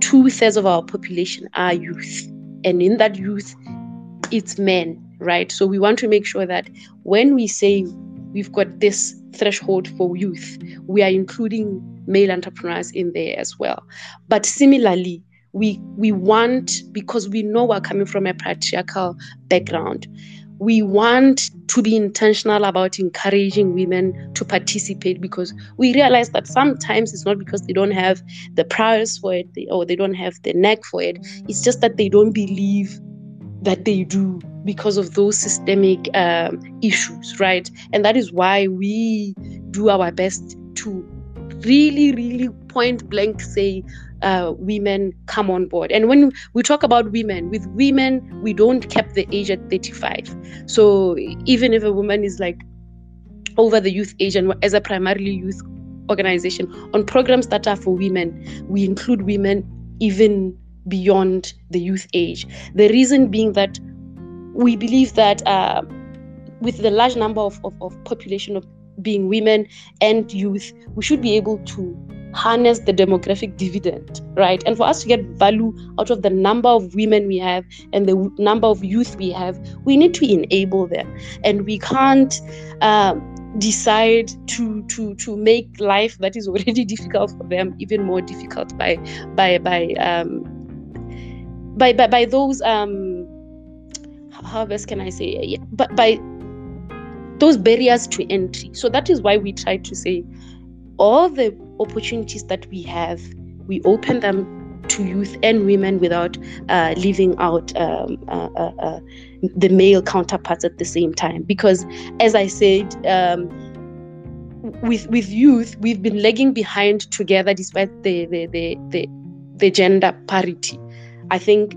Two thirds of our population are youth, and in that youth, it's men. right? So we want to make sure that when we say we've got this threshold for youth, we are including male entrepreneurs in there as well. But similarly, we we want because we know we're coming from a patriarchal background we want to be intentional about encouraging women to participate because we realize that sometimes it's not because they don't have the prowess for it or they don't have the neck for it. It's just that they don't believe that they do because of those systemic um, issues right? And that is why we do our best to really really point blank say uh, women come on board. And when we talk about women, with women, we don't cap the age at 35. So even if a woman is like over the youth age and as a primarily youth organization, on programs that are for women, we include women even beyond the youth age. The reason being that we believe that uh, with the large number of, of, of population of being women and youth, we should be able to harness the demographic dividend, right? And for us to get value out of the number of women we have and the number of youth we have, we need to enable them. And we can't uh, decide to to to make life that is already difficult for them even more difficult by by by um, by, by by those um how best can I say yeah, but by those barriers to entry. So that is why we try to say all the opportunities that we have, we open them to youth and women without uh, leaving out um, uh, uh, uh, the male counterparts at the same time. Because, as I said, um, with with youth, we've been lagging behind together despite the the, the, the, the gender parity. I think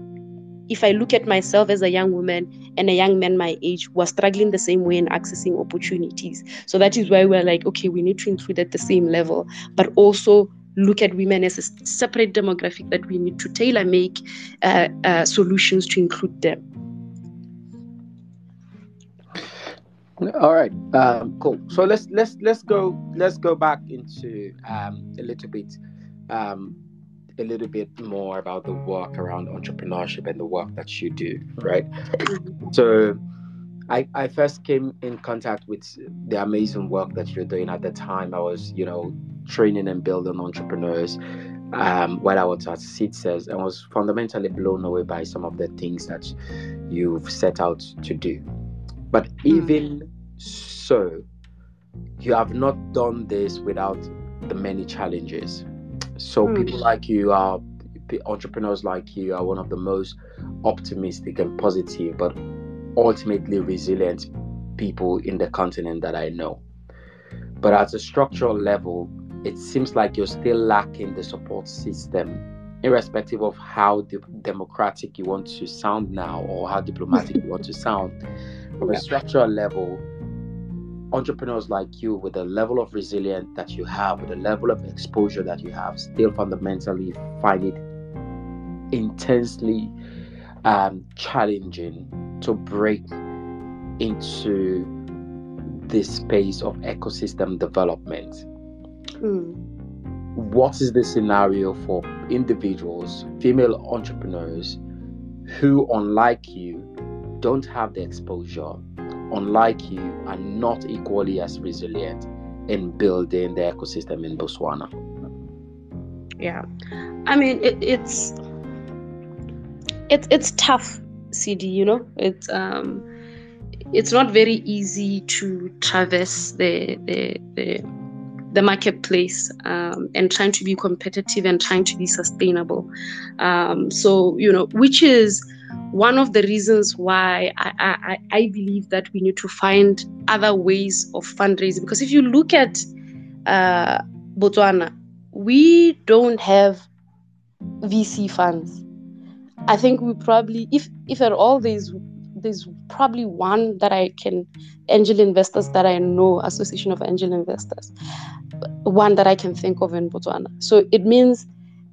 if I look at myself as a young woman and a young man my age were struggling the same way in accessing opportunities. So that is why we're like, okay, we need to include at the same level, but also look at women as a separate demographic that we need to tailor make uh, uh, solutions to include them. All right, um, cool. So let's let's let's go let's go back into um, a little bit um, a little bit more about the work around entrepreneurship and the work that you do, right? So, I, I first came in contact with the amazing work that you're doing at the time. I was, you know, training and building entrepreneurs um, while I was at Seedstars and was fundamentally blown away by some of the things that you've set out to do. But hmm. even so, you have not done this without the many challenges so mm. people like you are entrepreneurs like you are one of the most optimistic and positive, but ultimately resilient people in the continent that I know. But at a structural level, it seems like you're still lacking the support system, irrespective of how de- democratic you want to sound now or how diplomatic you want to sound. From a structural level, entrepreneurs like you with the level of resilience that you have with the level of exposure that you have still fundamentally find it intensely um, challenging to break into this space of ecosystem development mm. what is the scenario for individuals female entrepreneurs who unlike you don't have the exposure unlike you, are not equally as resilient in building the ecosystem in Botswana. Yeah, I mean it, it's it's it's tough, CD. You know, it's um, it's not very easy to traverse the the the, the marketplace um, and trying to be competitive and trying to be sustainable. Um, so you know, which is one of the reasons why I, I, I, believe that we need to find other ways of fundraising because if you look at uh, Botswana, we don't have VC funds. I think we probably, if if at all, there's there's probably one that I can angel investors that I know, Association of Angel Investors, one that I can think of in Botswana. So it means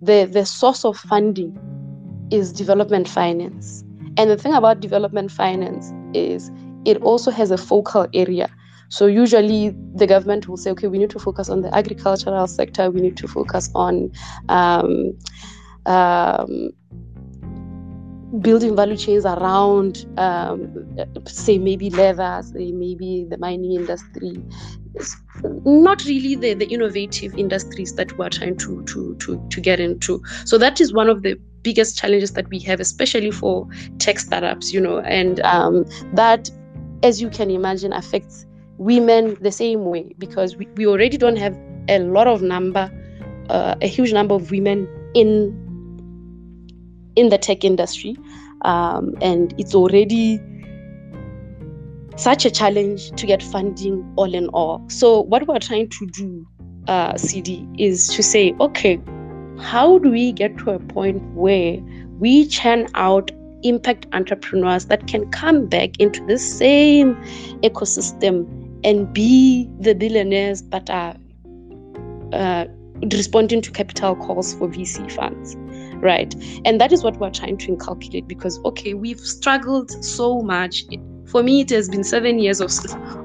the the source of funding is development finance. And the thing about development finance is it also has a focal area. So usually the government will say, okay, we need to focus on the agricultural sector. We need to focus on um, um, building value chains around, um, say, maybe leather, say, maybe the mining industry. It's not really the, the innovative industries that we're trying to, to, to, to get into. So that is one of the biggest challenges that we have, especially for tech startups, you know, and um, that, as you can imagine, affects women the same way because we, we already don't have a lot of number, uh, a huge number of women in in the tech industry, um, and it's already such a challenge to get funding all in all. So what we're trying to do, uh, CD, is to say, okay, how do we get to a point where we churn out impact entrepreneurs that can come back into the same ecosystem and be the billionaires that are uh, responding to capital calls for VC funds, right? And that is what we're trying to inculcate because, okay, we've struggled so much. For me, it has been seven years of,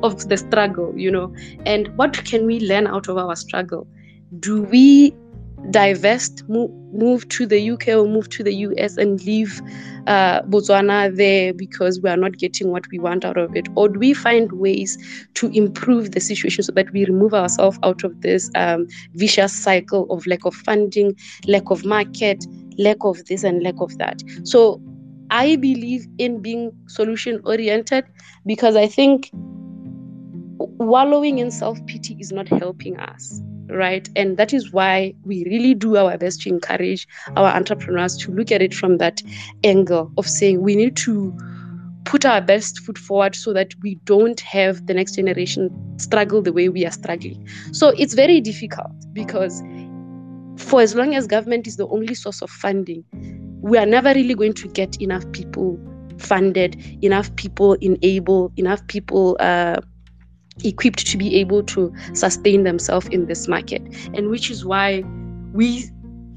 of the struggle, you know. And what can we learn out of our struggle? Do we divest, move, move to the UK or move to the US and leave uh, Botswana there because we are not getting what we want out of it? Or do we find ways to improve the situation so that we remove ourselves out of this um, vicious cycle of lack of funding, lack of market, lack of this and lack of that? So I believe in being solution oriented because I think wallowing in self pity is not helping us right? And that is why we really do our best to encourage our entrepreneurs to look at it from that angle of saying we need to put our best foot forward so that we don't have the next generation struggle the way we are struggling. So it's very difficult because for as long as government is the only source of funding, we are never really going to get enough people funded, enough people enabled, enough people uh, equipped to be able to sustain themselves in this market. And which is why we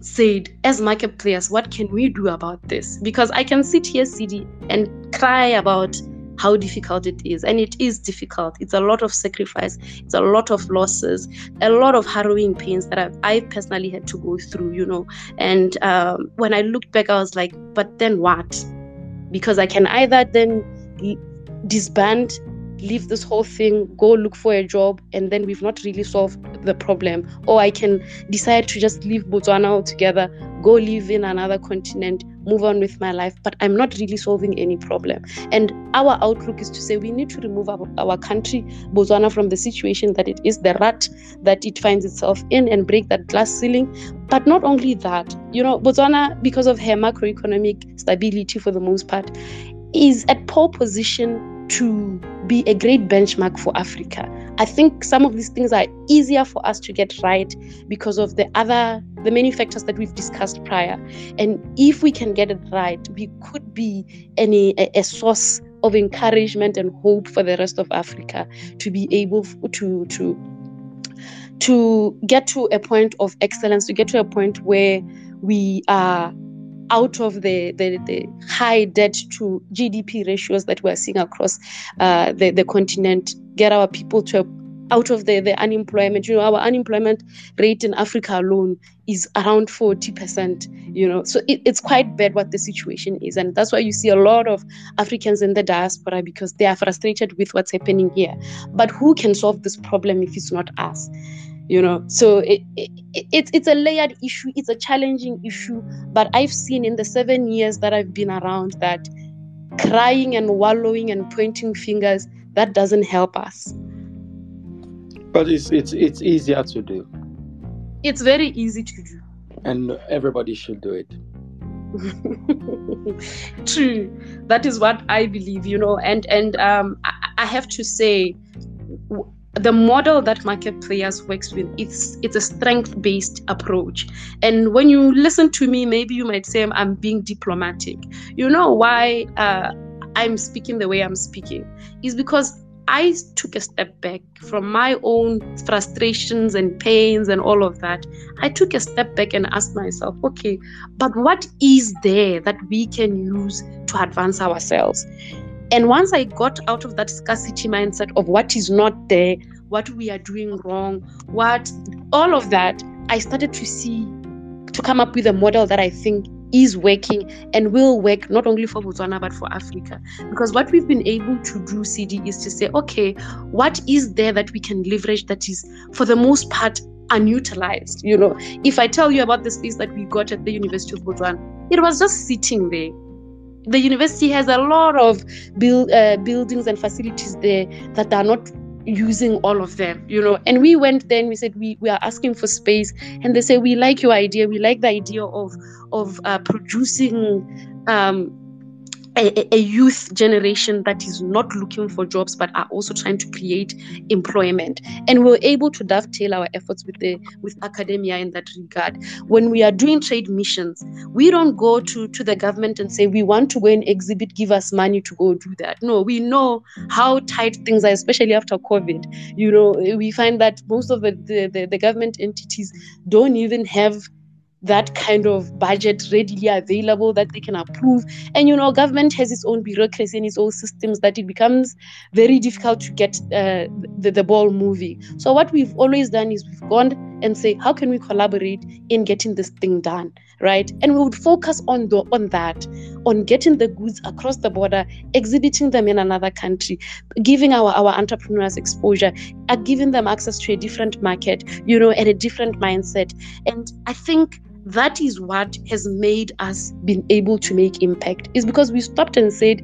said, as market players, what can we do about this? Because I can sit here, CD, and cry about how difficult it is. And it is difficult. It's a lot of sacrifice, it's a lot of losses, a lot of harrowing pains that I've, I personally had to go through, you know. And um, when I looked back, I was like, but then what? Because I can either then disband leave this whole thing, go look for a job, and then we've not really solved the problem. Or I can decide to just leave Botswana altogether, go live in another continent, move on with my life, but I'm not really solving any problem. And our outlook is to say we need to remove our, our country, Botswana, from the situation that it is, the rut that it finds itself in, and break that glass ceiling. But not only that, you know, Botswana, because of her macroeconomic stability for the most part, is at pole position to be a great benchmark for Africa. I think some of these things are easier for us to get right because of the other, the many factors that we've discussed prior. And if we can get it right, we could be any a, a source of encouragement and hope for the rest of Africa to be able to to to get to a point of excellence, to get to a point where we are out of the, the, the, high debt to GDP ratios that we're seeing across uh, the, the continent, get our people to out of the, the unemployment. You know, our unemployment rate in Africa alone is around 40%, you know. So it, it's quite bad what the situation is. And that's why you see a lot of Africans in the diaspora because they are frustrated with what's happening here. But who can solve this problem if it's not us? You know? So it, it, it, it's a layered issue it's a challenging issue but i've seen in the seven years that i've been around that crying and wallowing and pointing fingers that doesn't help us. But it's it's it's easier to do. It's very easy to do. And everybody should do it. True. That is what i believe you know? And and um I, I have to say the model that market players works with it's it's a strength based approach. And when you listen to me maybe you might say i'm being diplomatic. You know why uh, i'm speaking the way i'm speaking? Is because i took a step back from my own frustrations and pains and all of that. I took a step back and asked myself okay but what is there that we can use to advance ourselves and once I got out of that scarcity mindset of what is not there, what we are doing wrong, what all of that, I started to see, to come up with a model that I think is working and will work not only for Botswana but for Africa. Because what we've been able to do, CD, is to say, okay, what is there that we can leverage that is, for the most part, unutilized? You know, if I tell you about the space that we got at the University of Botswana, it was just sitting there. The university has a lot of build, uh, buildings and facilities there that are not using all of them you know. And we went then we said we, we are asking for space. And they say we like your idea. We like the idea of of uh, producing um, a, a, youth generation that is not looking for jobs but are also trying to create employment. And we're able to dovetail our efforts with the with academia in that regard. When we are doing trade missions we don't go to to the government and say we want to go and exhibit give us money to go do that. No we know how tight things are especially after covid. You know we find that most of the, the, the, the government entities don't even have that kind of budget readily available that they can approve. And you know, government has its own bureaucracy and its own systems that it becomes very difficult to get uh, the, the ball moving. So what we've always done is we've gone and say, how can we collaborate in getting this thing done, right? And we would focus on the on that, on getting the goods across the border, exhibiting them in another country, giving our our entrepreneurs exposure, uh, giving them access to a different market, you know, and a different mindset. And I think that is what has made us been able to make impact is because we stopped and said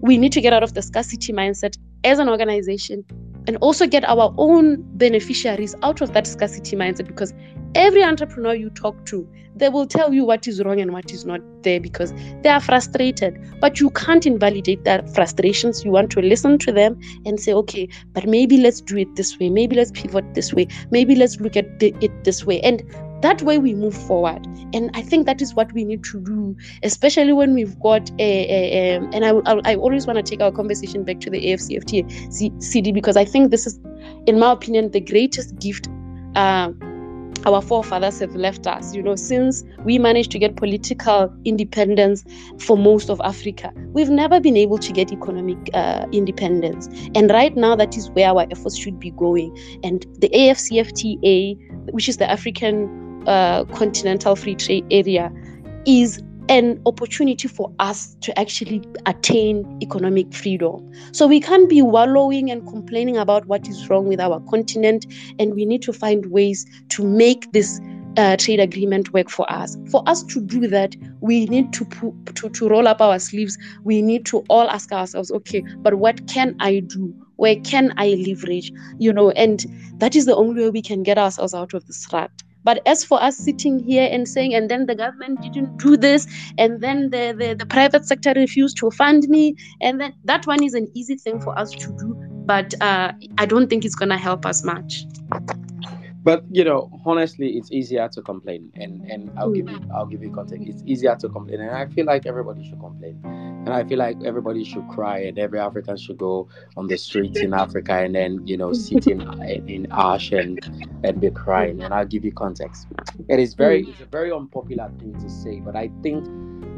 we need to get out of the scarcity mindset as an organization and also get our own beneficiaries out of that scarcity mindset because every entrepreneur you talk to they will tell you what is wrong and what is not there because they are frustrated. But you can't invalidate their frustrations. You want to listen to them and say okay but maybe let's do it this way. Maybe let's pivot this way. Maybe let's look at it this way. And that way we move forward. And i think that is what we need to do especially when we've got a, a, a and I, I, always want to take our conversation back to the afcft cd because i think this is in my opinion the greatest gift uh, our forefathers have left us. You know, since we managed to get political independence for most of Africa, we've never been able to get economic uh, independence. And right now, that is where our efforts should be going. And the AFCFTA, which is the African uh, continental free trade area is an opportunity for us to actually attain economic freedom. So we can't be wallowing and complaining about what is wrong with our continent, and we need to find ways to make this uh, trade agreement work for us. For us to do that, we need to, to to roll up our sleeves. We need to all ask ourselves, okay, but what can I do? Where can I leverage? You know, and that is the only way we can get ourselves out of this rut. But as for us sitting here and saying, and then the government didn't do this, and then the, the, the private sector refused to fund me, and then that one is an easy thing for us to do, but uh, I don't think it's going to help us much. But you know, honestly, it's easier to complain, and and I'll give you I'll give you context. It's easier to complain, and I feel like everybody should complain, and I feel like everybody should cry, and every African should go on the streets in Africa, and then you know sit in in ash and and be crying. And I'll give you context. It is very it's a very unpopular thing to say, but I think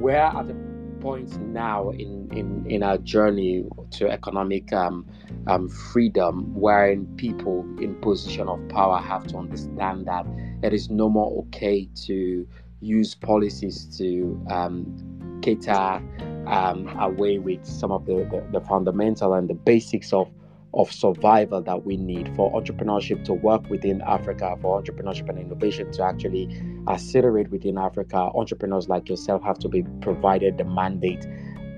we're at a point now in in in our journey to economic um, um, freedom, wherein people in position of power have to understand that it is no more okay to use policies to um, cater um, away with some of the, the, the fundamental and the basics of of survival that we need for entrepreneurship to work within Africa, for entrepreneurship and innovation to actually accelerate within Africa. Entrepreneurs like yourself have to be provided the mandate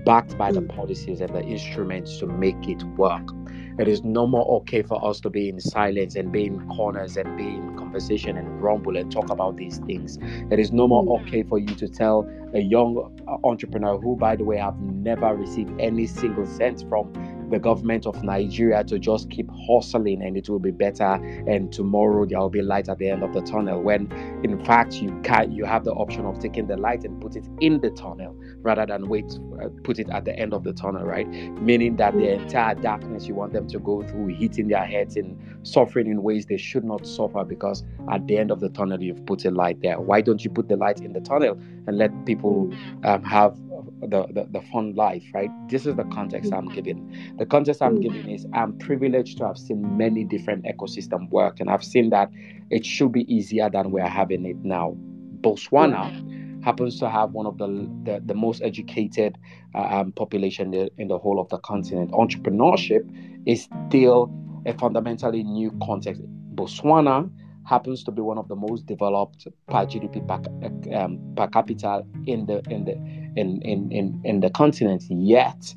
backed by the mm. policies and the instruments to make it work. It is no more okay for us to be in silence and be in corners and be in conversation and rumble and talk about these things. It is no more mm. okay for you to tell a young uh, entrepreneur who, by the way, have never received any single cent from the government of Nigeria to just keep hustling and it will be better. And tomorrow there will be light at the end of the tunnel when in fact you can you have the option of taking the light and put it in the tunnel rather than wait uh, put it at the end of the tunnel right? Meaning that the entire darkness you want them to go through hitting their heads and suffering in ways they should not suffer because at the end of the tunnel you've put a light there. Why don't you put the light in the tunnel and let people um, have the, the, the fun life, right? This is the context I'm giving. The context I'm giving is I'm privileged to have seen many different ecosystem work, and I've seen that it should be easier than we're having it now. Botswana happens to have one of the the, the most educated uh, um, population in the, whole of the continent. Entrepreneurship is still a fundamentally new context. Botswana happens to be one of the most developed per GDP per, um, per capita in the in the in, in, in, in the continent. Yet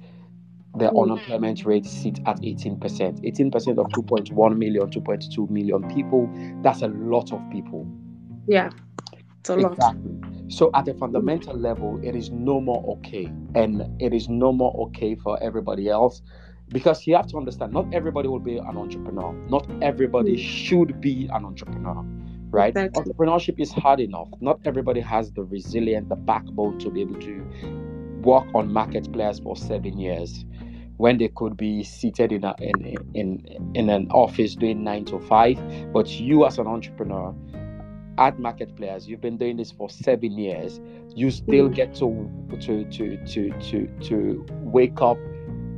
the mm. unemployment rate sits at 18%. 18% of 2.1 million, 2.2 million people. That's a lot of people. Yeah, it's a exactly. lot. So, at the fundamental level, it is no more okay. And it is no more okay for everybody else because you have to understand not everybody will be an entrepreneur, not everybody mm. should be an entrepreneur. Right? Exactly. Entrepreneurship is hard enough. Not everybody has the resilience, the backbone to be able to work on Market Players for seven years when they could be seated in, a, in, in, in an office doing nine to five. But you, as an entrepreneur, at Market Players, you've been doing this for seven years. You still mm. get to to to to to to wake up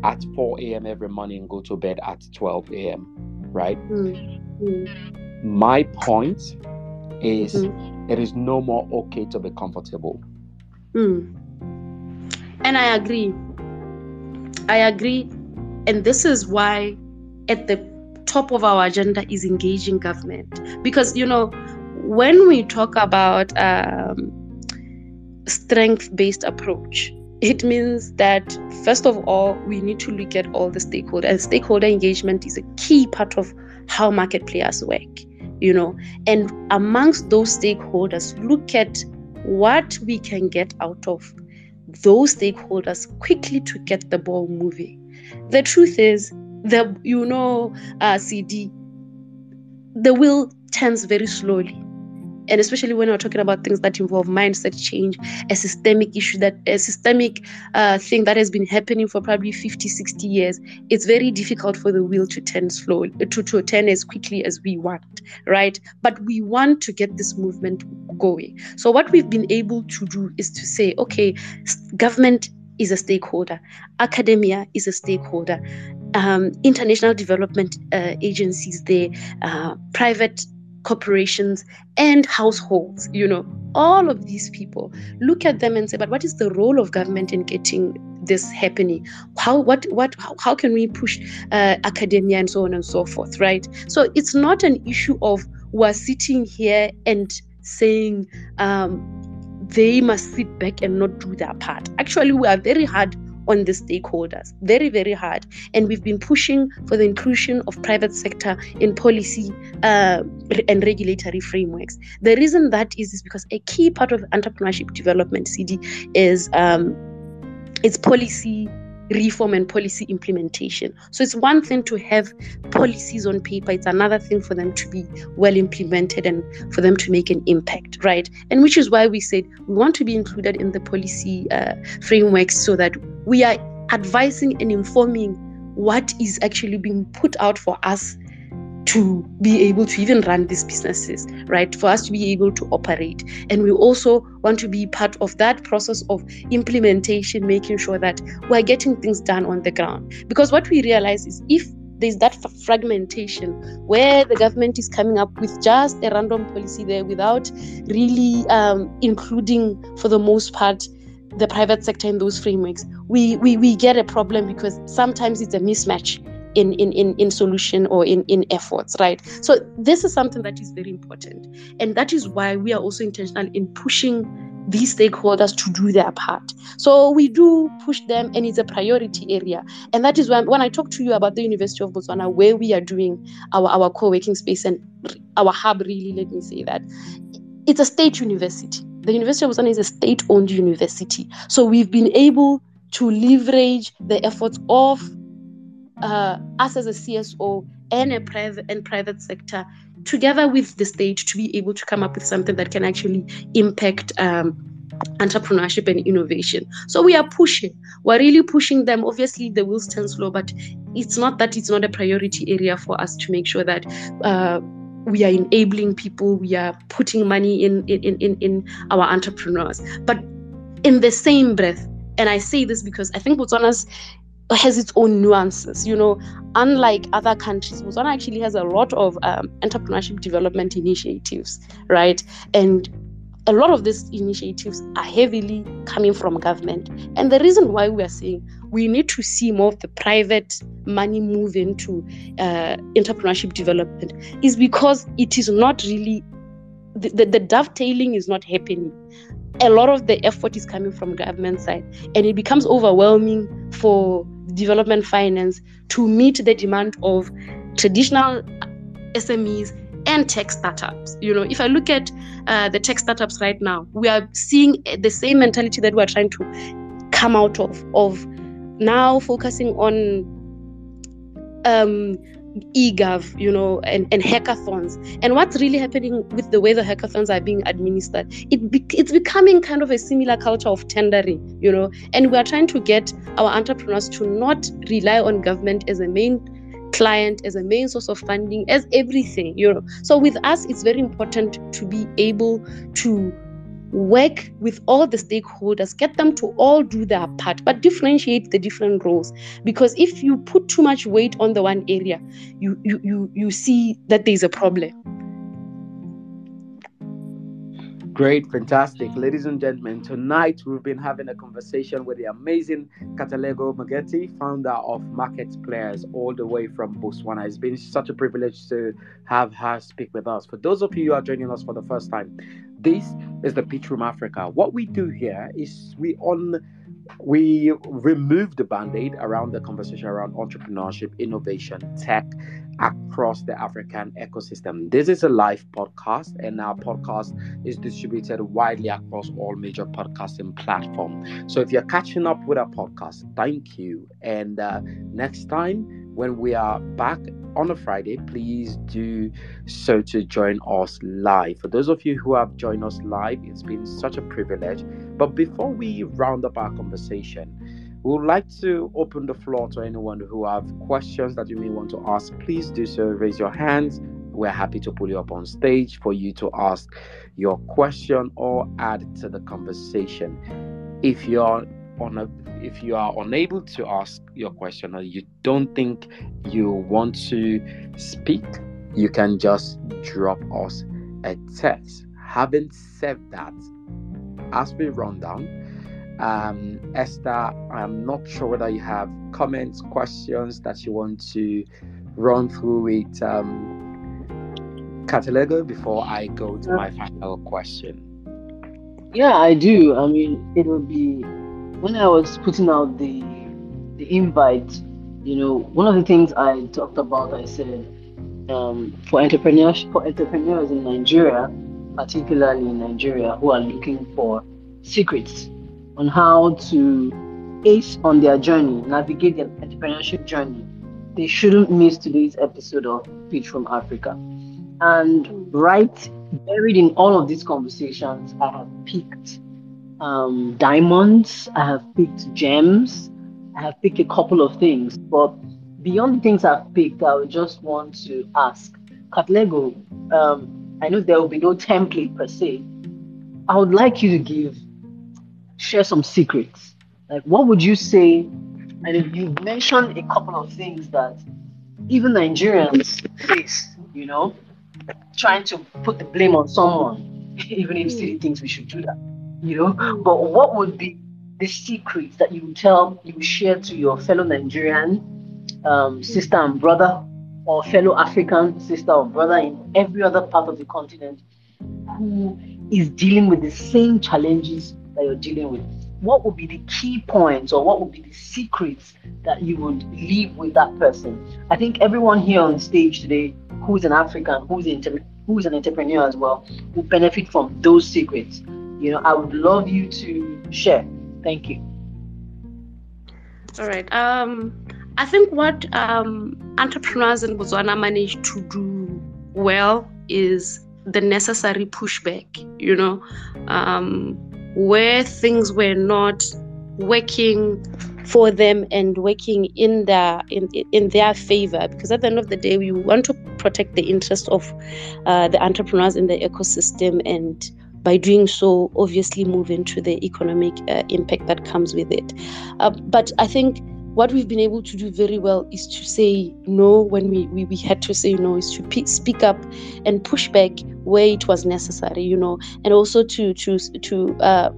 at 4 a.m. every morning and go to bed at 12 a.m. Right? Mm. My point is mm. it is no more okay to be comfortable. Mm. And I agree. I agree. And this is why at the top of our agenda is engaging government. Because, you know, when we talk about um, strength based approach, it means that first of all we need to look at all the stakeholder and stakeholder engagement is a key part of how market players work you know and amongst those stakeholders look at what we can get out of those stakeholders quickly to get the ball moving. The truth is, the you know, uh, CD, the wheel turns very slowly. And especially when we're talking about things that involve mindset change, a systemic issue that a systemic uh, thing that has been happening for probably 50, 60 years, it's very difficult for the wheel to turn slowly, to, to turn as quickly as we want, right? But we want to get this movement going. So what we've been able to do is to say, okay, government is a stakeholder, academia is a stakeholder, um, international development uh, agencies, there, uh, private corporations and households, you know, all of these people look at them and say, but what is the role of government in getting this happening? How what what how, how can we push uh, academia and so on and so forth, right? So it's not an issue of we're sitting here and saying um, they must sit back and not do their part. Actually, we are very hard on the stakeholders. Very very hard. And we've been pushing for the inclusion of private sector in policy uh, and regulatory frameworks. The reason that is is because a key part of entrepreneurship development cd is um, it's policy reform and policy implementation. So it's one thing to have policies on paper, it's another thing for them to be well implemented and for them to make an impact, right? And which is why we said we want to be included in the policy uh, frameworks so that we are advising and informing what is actually being put out for us to be able to even run these businesses, right? For us to be able to operate. And we also want to be part of that process of implementation, making sure that we're getting things done on the ground. Because what we realize is if there's that fragmentation where the government is coming up with just a random policy there without really um, including, for the most part, the private sector in those frameworks, we, we, we get a problem because sometimes it's a mismatch in in in, in solution or in in efforts right? So this is something that is very important. And that is why we are also intentional in pushing these stakeholders to do their part. So we do push them and it's a priority area. And that is when when i talk to you about the university of botswana where we are doing our our co-working space and our hub really let me say that it's a state university. The university of botswana is a state-owned university. So we've been able to leverage the efforts of uh, us as a CSO and a private and private sector together with the state to be able to come up with something that can actually impact um, entrepreneurship and innovation. So we are pushing. We're really pushing them. Obviously, the wheels turn slow, but it's not that it's not a priority area for us to make sure that. Uh, we are enabling people we are putting money in, in in in our entrepreneurs but in the same breath and i say this because i think botswana's has its own nuances. You know, unlike other countries, Botswana actually has a lot of um, entrepreneurship development initiatives, right? And a lot of these initiatives are heavily coming from government. And the reason why we are saying we need to see more of the private money move into uh, entrepreneurship development is because it is not really, the, the, the dovetailing is not happening. A lot of the effort is coming from government side, and it becomes overwhelming for development finance to meet the demand of traditional SMEs and tech startups. You know, if I look at uh, the tech startups right now, we are seeing the same mentality that we're trying to come out of, of now focusing on um, eGov, you know, and, and hackathons. And what's really happening with the way the hackathons are being administered, it be, it's becoming kind of a similar culture of tendering, you know, and we are trying to get our entrepreneurs to not rely on government as a main client as a main source of funding as everything you know so with us it's very important to be able to work with all the stakeholders get them to all do their part but differentiate the different roles because if you put too much weight on the one area you you you, you see that there's a problem Great, fantastic. Ladies and gentlemen, tonight we've been having a conversation with the amazing Katlego Mokgethi, founder of Market Players, all the way from Botswana. It's been such a privilege to have her speak with us. For those of you who are joining us for the first time, this is the Pitch Room Africa. What we do here is we on we remove the band-aid around the conversation around entrepreneurship, innovation, tech, across the African ecosystem. This is a live podcast, and our podcast is distributed widely across all major podcasting platforms. So if you're catching up with our podcast, thank you. And uh, next time, when we are back on a Friday, please do so to join us live. For those of you who have joined us live, it's been such a privilege. But before we round up our conversation, we would like to open the floor to anyone who have questions that you may want to ask. Please do so. Raise your hands. We're happy to pull you up on stage for you to ask your question or add to the conversation. If you're on a if you are unable to ask your question or you don't think you want to speak, you can just drop us a text. Having said that, as we run down, um, Esther, I'm not sure whether you have comments, questions that you want to run through with um, Katlego before I go to my final question. Yeah, I do. I mean, it will be when I was putting out the the invite. You know, one of the things I talked about, I said um, for entrepreneurs for entrepreneurs in Nigeria, particularly in Nigeria, who are looking for secrets on how to ace on their journey, navigate their entrepreneurship journey, they shouldn't miss today's episode of Pitch Room Africa. And right buried in all of these conversations, I have picked um, diamonds, I have picked gems, I have picked a couple of things. But beyond the things I've picked, I would just want to ask Katlego, um, I know there will be no template per se. I would like you to give share some secrets. Like, what would you say? And you mentioned a couple of things that even Nigerians face, you know, trying to put the blame on someone, even if City thinks we should do that, you know. But what would be the secrets that you would tell, you would share to your fellow Nigerian um, sister and brother, or fellow African sister or brother in every other part of the continent who is dealing with the same challenges that you're dealing with, what would be the key points or what would be the secrets that you would leave with that person? I think everyone here on stage today who's an African, who's, inter- who's an entrepreneur as well, will benefit from those secrets. You know, I would love you to share. Thank you. All right. Um, I think what um, entrepreneurs in Botswana manage to do well is the necessary pushback. You know, um, where things were not working for them and working in their in, in their favor because at the end of the day we want to protect the interest of uh, the entrepreneurs in the ecosystem and by doing so obviously move into the economic uh, impact that comes with it uh, but i think what we've been able to do very well is to say no when we, we, we had to say no is to speak up and push back where it was necessary, you know, and also to to to uh,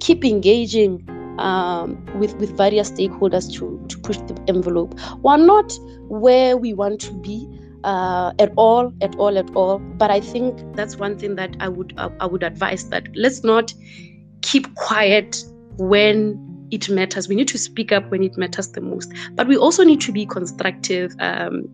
keep engaging um, with with various stakeholders to to push the envelope. We're not where we want to be. Uh, at all, at all, at all. But I think that's one thing that I would I, I would advise that let's not keep quiet when it matters. We need to speak up when it matters the most. But we also need to be constructive. Um,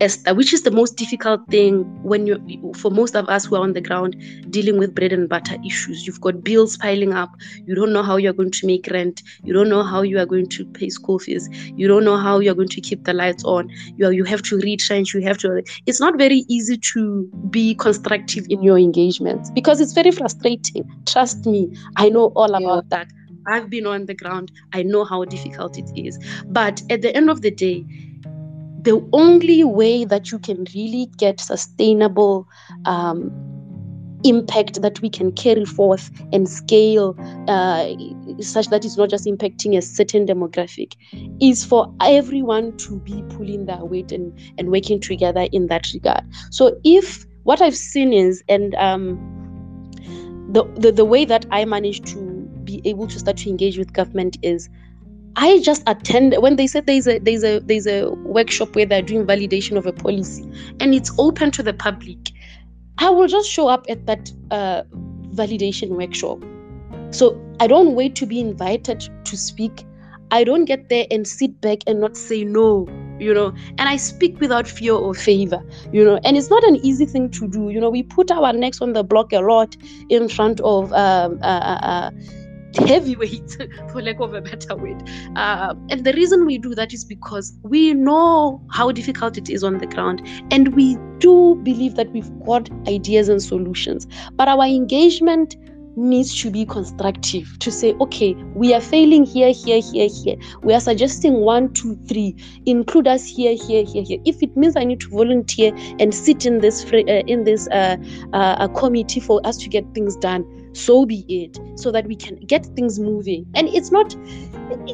Esther, which is the most difficult thing when you for most of us who are on the ground dealing with bread and butter issues. You've got bills piling up. You don't know how you're going to make rent. You don't know how you are going to pay school fees. You don't know how you're going to keep the lights on. You are, you have to retrench. You have to. It's not very easy to be constructive in your engagements because it's very frustrating. Trust me, I know all about that. I've been on the ground. I know how difficult it is. But at the end of the day, the only way that you can really get sustainable um, impact that we can carry forth and scale uh, such that it's not just impacting a certain demographic is for everyone to be pulling their weight and, and working together in that regard. So if what i've seen is and um, the, the, the way that i managed to be able to start to engage with government is I just attend when they said there's a there's a there's a workshop where they're doing validation of a policy and it's open to the public. I will just show up at that uh, validation workshop. So I don't wait to be invited to speak. I don't get there and sit back and not say no, you know. And I speak without fear or favor, you know. And it's not an easy thing to do, you know. We put our necks on the block a lot in front of um, uh, uh, heavyweight, for lack of a better word. Uh, and the reason we do that is because we know how difficult it is on the ground, and we do believe that we've got ideas and solutions. But our engagement needs to be constructive to say, okay, we are failing here, here, here, here. We are suggesting one, two, three. Include us here, here, here, here. If it means I need to volunteer and sit in this uh, in this uh, uh, committee for us to get things done, so be it so that we can get things moving and it's not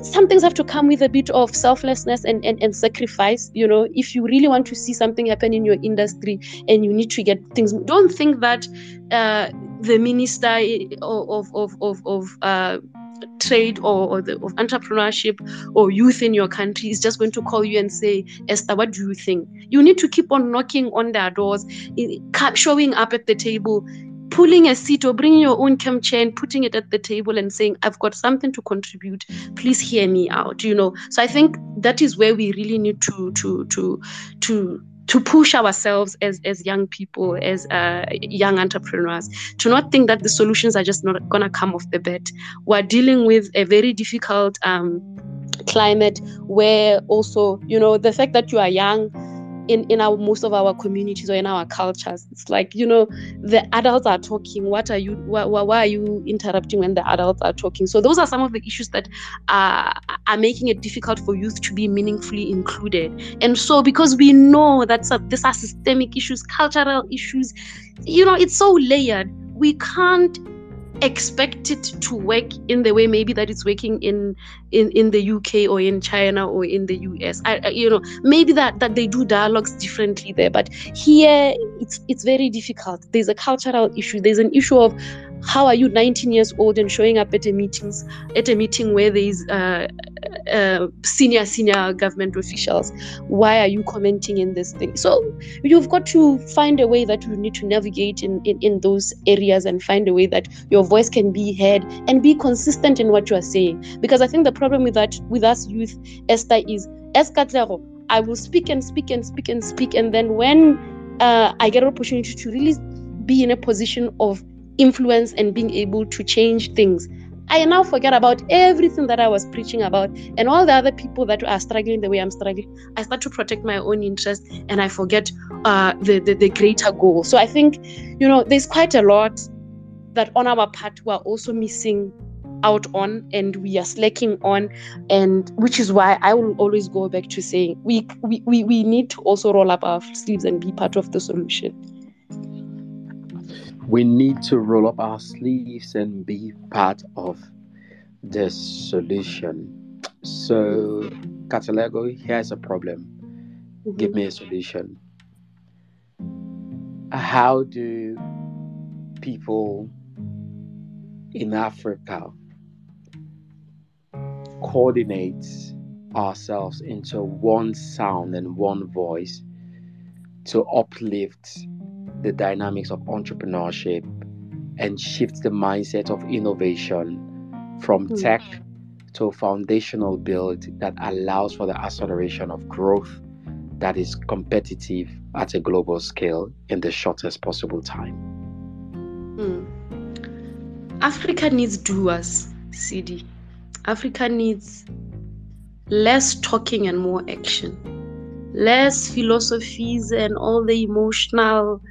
some things have to come with a bit of selflessness and, and, and sacrifice you know if you really want to see something happen in your industry and you need to get things don't think that uh, the minister of of of, of uh, trade or, or the, of entrepreneurship or youth in your country is just going to call you and say, Esther, what do you think? You need to keep on knocking on their doors, showing up at the table, pulling a seat or bringing your own camp chair and putting it at the table and saying, I've got something to contribute. Please hear me out. You know, so I think that is where we really need to to to to to push ourselves as as young people as uh, young entrepreneurs to not think that the solutions are just not going to come off the bat we're dealing with a very difficult um, climate where also you know the fact that you are young in in our most of our communities or in our cultures. It's like you know the adults are talking. What are you why, why are you interrupting when the adults are talking? So those are some of the issues that are are making it difficult for youth to be meaningfully included. And so because we know that these are systemic issues cultural issues you know it's so layered. We can't expect it to work in the way maybe that it's working in in in the UK or in China or in the US. I, you know, maybe that that they do dialogues differently there, but here it's it's very difficult. There's a cultural issue. There's an issue of how are you 19 years old and showing up at a meetings at a meeting where there is uh, uh, senior senior government officials? Why are you commenting in this thing? So you've got to find a way that you need to navigate in, in in those areas and find a way that your voice can be heard and be consistent in what you are saying. Because i think the problem with that with us youth esther is escatlero i will speak and speak and speak and speak and then when uh, i get an opportunity to really be in a position of influence and being able to change things. I now forget about everything that I was preaching about and all the other people that are struggling the way I'm struggling. I start to protect my own interest and I forget uh, the, the, the greater goal. So I think, you know, there's quite a lot that on our part we're also missing out on and we are slacking on and which is why i will always go back to saying we we, we, we need to also roll up our sleeves and be part of the solution we need to roll up our sleeves and be part of the solution. So, Katalego, here's a problem. Mm-hmm. Give me a solution. How do people in Africa coordinate ourselves into one sound and one voice to uplift the dynamics of entrepreneurship and shift the mindset of innovation from mm. tech to a foundational build that allows for the acceleration of growth that is competitive at a global scale in the shortest possible time. Mm. Africa needs doers, CD. Africa needs less talking and more action, less philosophies and all the emotional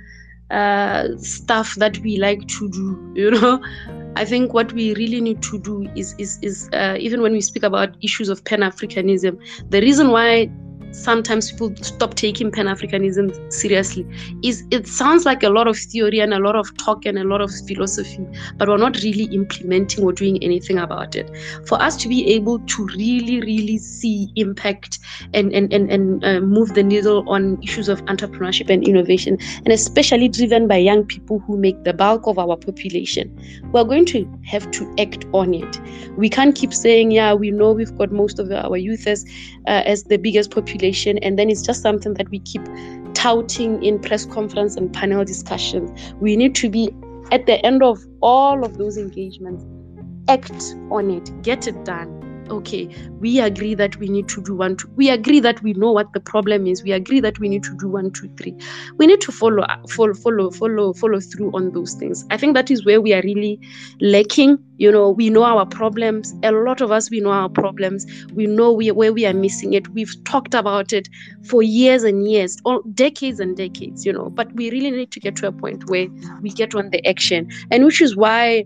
uh, stuff that we like to do, you know. I think what we really need to do is is is uh, even when we speak about issues of Pan Africanism, the reason why sometimes people stop taking pan-africanism seriously. Is it sounds like a lot of theory and a lot of talk and a lot of philosophy but we're not really implementing or doing anything about it. For us to be able to really really see impact and and and, and uh, move the needle on issues of entrepreneurship and innovation and especially driven by young people who make the bulk of our population we're going to have to act on it. We can't keep saying yeah we know we've got most of our youth as uh, as the biggest population and then it's just something that we keep touting in press conference and panel discussions. We need to be at the end of all of those engagements act on it get it done okay we agree that we need to do one two we agree that we know what the problem is we agree that we need to do one two three. We need to follow uh, follow follow follow follow through on those things. I think that is where we are really lacking you know we know our problems a lot of us we know our problems we know we, where we are missing it we've talked about it for years and years or decades and decades you know but we really need to get to a point where we get on the action and which is why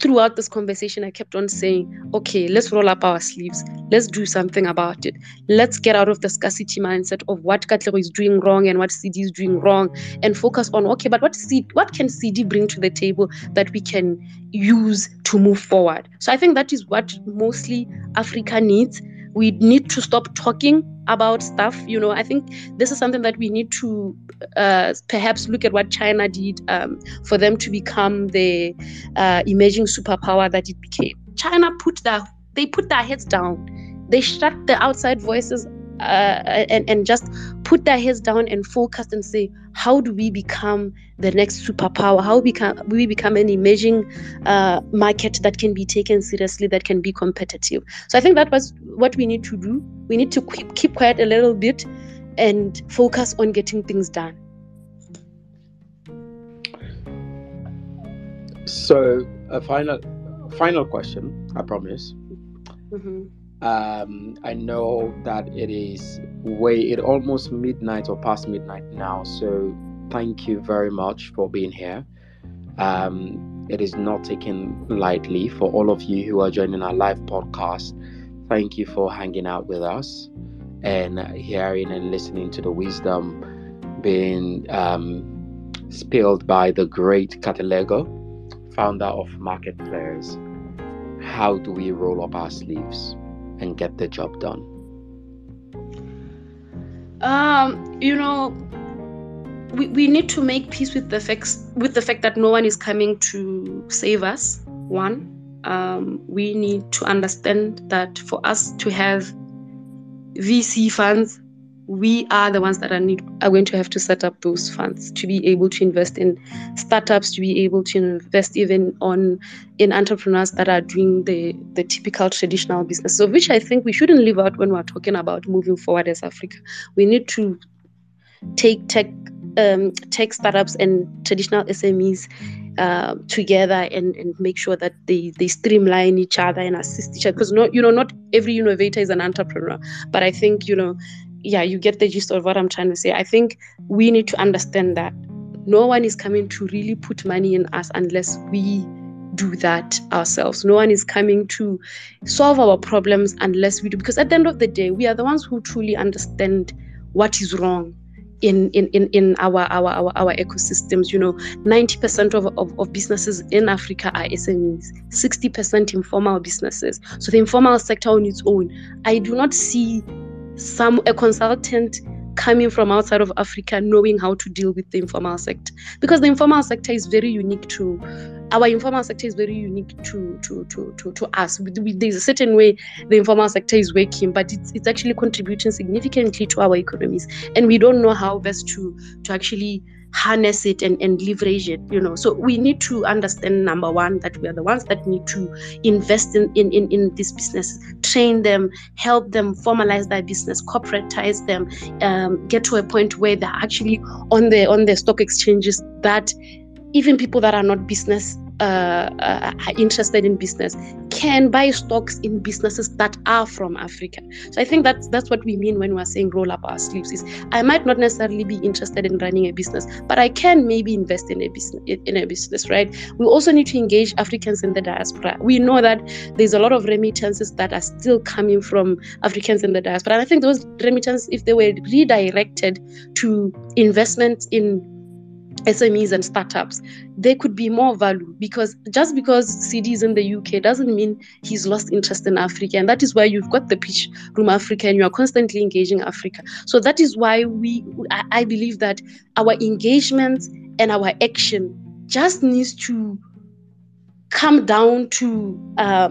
throughout this conversation, I kept on saying, okay, let's roll up our sleeves. Let's do something about it. Let's get out of the scarcity mindset of what Katlego is doing wrong and what CD is doing wrong and focus on, okay, but what, CD, what can CD bring to the table that we can use to move forward? So I think that is what mostly Africa needs we need to stop talking about stuff you know. I think this is something that we need to uh, perhaps look at what china did um, for them to become the uh, emerging superpower that it became. China put their they put their heads down. They shut the outside voices uh, and, and just put their heads down and focus and say, how do we become the next superpower? How become we become an emerging uh, market that can be taken seriously, that can be competitive? So I think that was what we need to do. We need to keep, keep quiet a little bit and focus on getting things done. So a final final question, I promise. Mm-hmm um, I know that it is way it almost midnight or past midnight now. So thank you very much for being here. Um, it is not taken lightly for all of you who are joining our live podcast. Thank you for hanging out with us and hearing and listening to the wisdom being um, spilled by the great Katlego, founder of Market Players. How do we roll up our sleeves? And get the job done? Um, you know, we, we need to make peace with the facts with the fact that no one is coming to save us. One, um, we need to understand that for us to have VC funds we are the ones that are need are going to have to set up those funds to be able to invest in startups to be able to invest even on in entrepreneurs that are doing the the typical traditional business. So which i think we shouldn't leave out when we're talking about moving forward as africa. We need to take tech um, tech startups and traditional smes uh, together and, and make sure that they, they streamline each other and assist each other. Because not you know not every innovator is an entrepreneur but i think you know yeah, you get the gist of what I'm trying to say. I think we need to understand that no one is coming to really put money in us unless we do that ourselves. No one is coming to solve our problems unless we do. Because at the end of the day, we are the ones who truly understand what is wrong in in in, in our, our our our ecosystems. You know, 90% of, of, of businesses in Africa are SMEs, 60% informal businesses. So the informal sector on its own, I do not see some a consultant coming from outside of Africa knowing how to deal with the informal sector. Because the informal sector is very unique to our informal sector is very unique to to to to, to us. There's a certain way the informal sector is working but it's, it's actually contributing significantly to our economies. And we don't know how best to to actually harness it and, and leverage it you know. So we need to understand number one that we are the ones that need to invest in in, in, in this business train them help them formalize their business corporatize them um, get to a point where they're actually on the on the stock exchanges that even people that are not business uh, uh, interested in business can buy stocks in businesses that are from Africa. So I think that's that's what we mean when we're saying roll up our sleeves. Is I might not necessarily be interested in running a business, but I can maybe invest in a business in a business, right? We also need to engage Africans in the diaspora. We know that there's a lot of remittances that are still coming from Africans in the diaspora, and I think those remittances, if they were redirected to investments in SMEs and startups, there could be more value because just because CD is in the UK doesn't mean he's lost interest in Africa. And that is why you've got the pitch room Africa and you are constantly engaging Africa. So that is why we I believe that our engagement and our action just needs to come down to uh,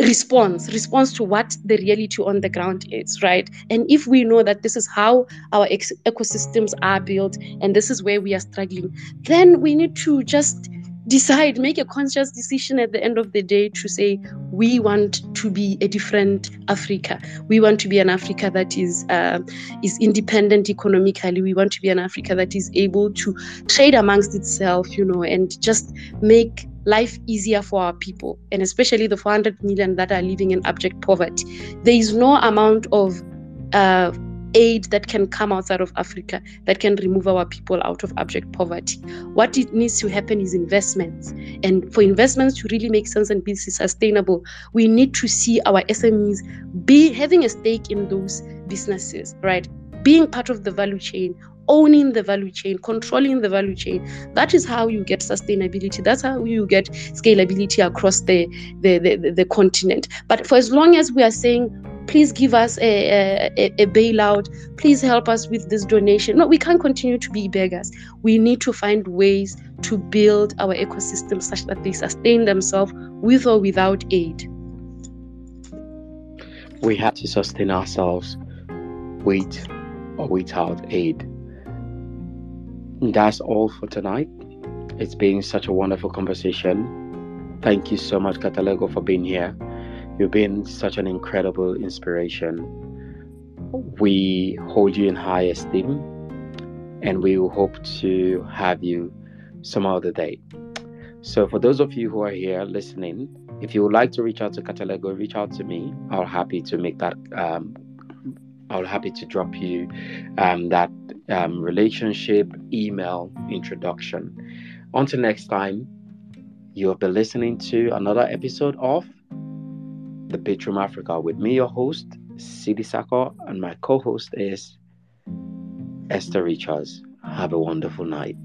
response response to what the reality on the ground is right? And if we know that this is how our ex- ecosystems are built and this is where we are struggling then we need to just decide make a conscious decision at the end of the day to say we want to be a different africa. We want to be an africa that is uh, is independent economically. We want to be an africa that is able to trade amongst itself you know and just make life easier for our people, and especially the 400 million that are living in abject poverty. There is no amount of uh, aid that can come outside of Africa that can remove our people out of abject poverty. What it needs to happen is investments. And for investments to really make sense and be sustainable, we need to see our SMEs be having a stake in those businesses, right? Being part of the value chain, owning the value chain, controlling the value chain. That is how you get sustainability. That's how you get scalability across the, the, the, the continent. But for as long as we are saying, please give us a, a, a, bailout, please help us with this donation. No, we can't continue to be beggars. We need to find ways to build our ecosystem such that they sustain themselves with or without aid. We have to sustain ourselves with or without aid. That's all for tonight. It's been such a wonderful conversation. Thank you so much, Katalego, for being here. You've been such an incredible inspiration. We hold you in high esteem and we will hope to have you some other day. So, for those of you who are here listening, if you would like to reach out to Katalego, reach out to me. I'll happy to make that. Um, I'll happy to drop you um, that um, relationship email introduction. Until next time, you have been listening to another episode of The Pitch Room Africa with me, your host, Sidi Sako, and my co host is Esther Richards. Have a wonderful night.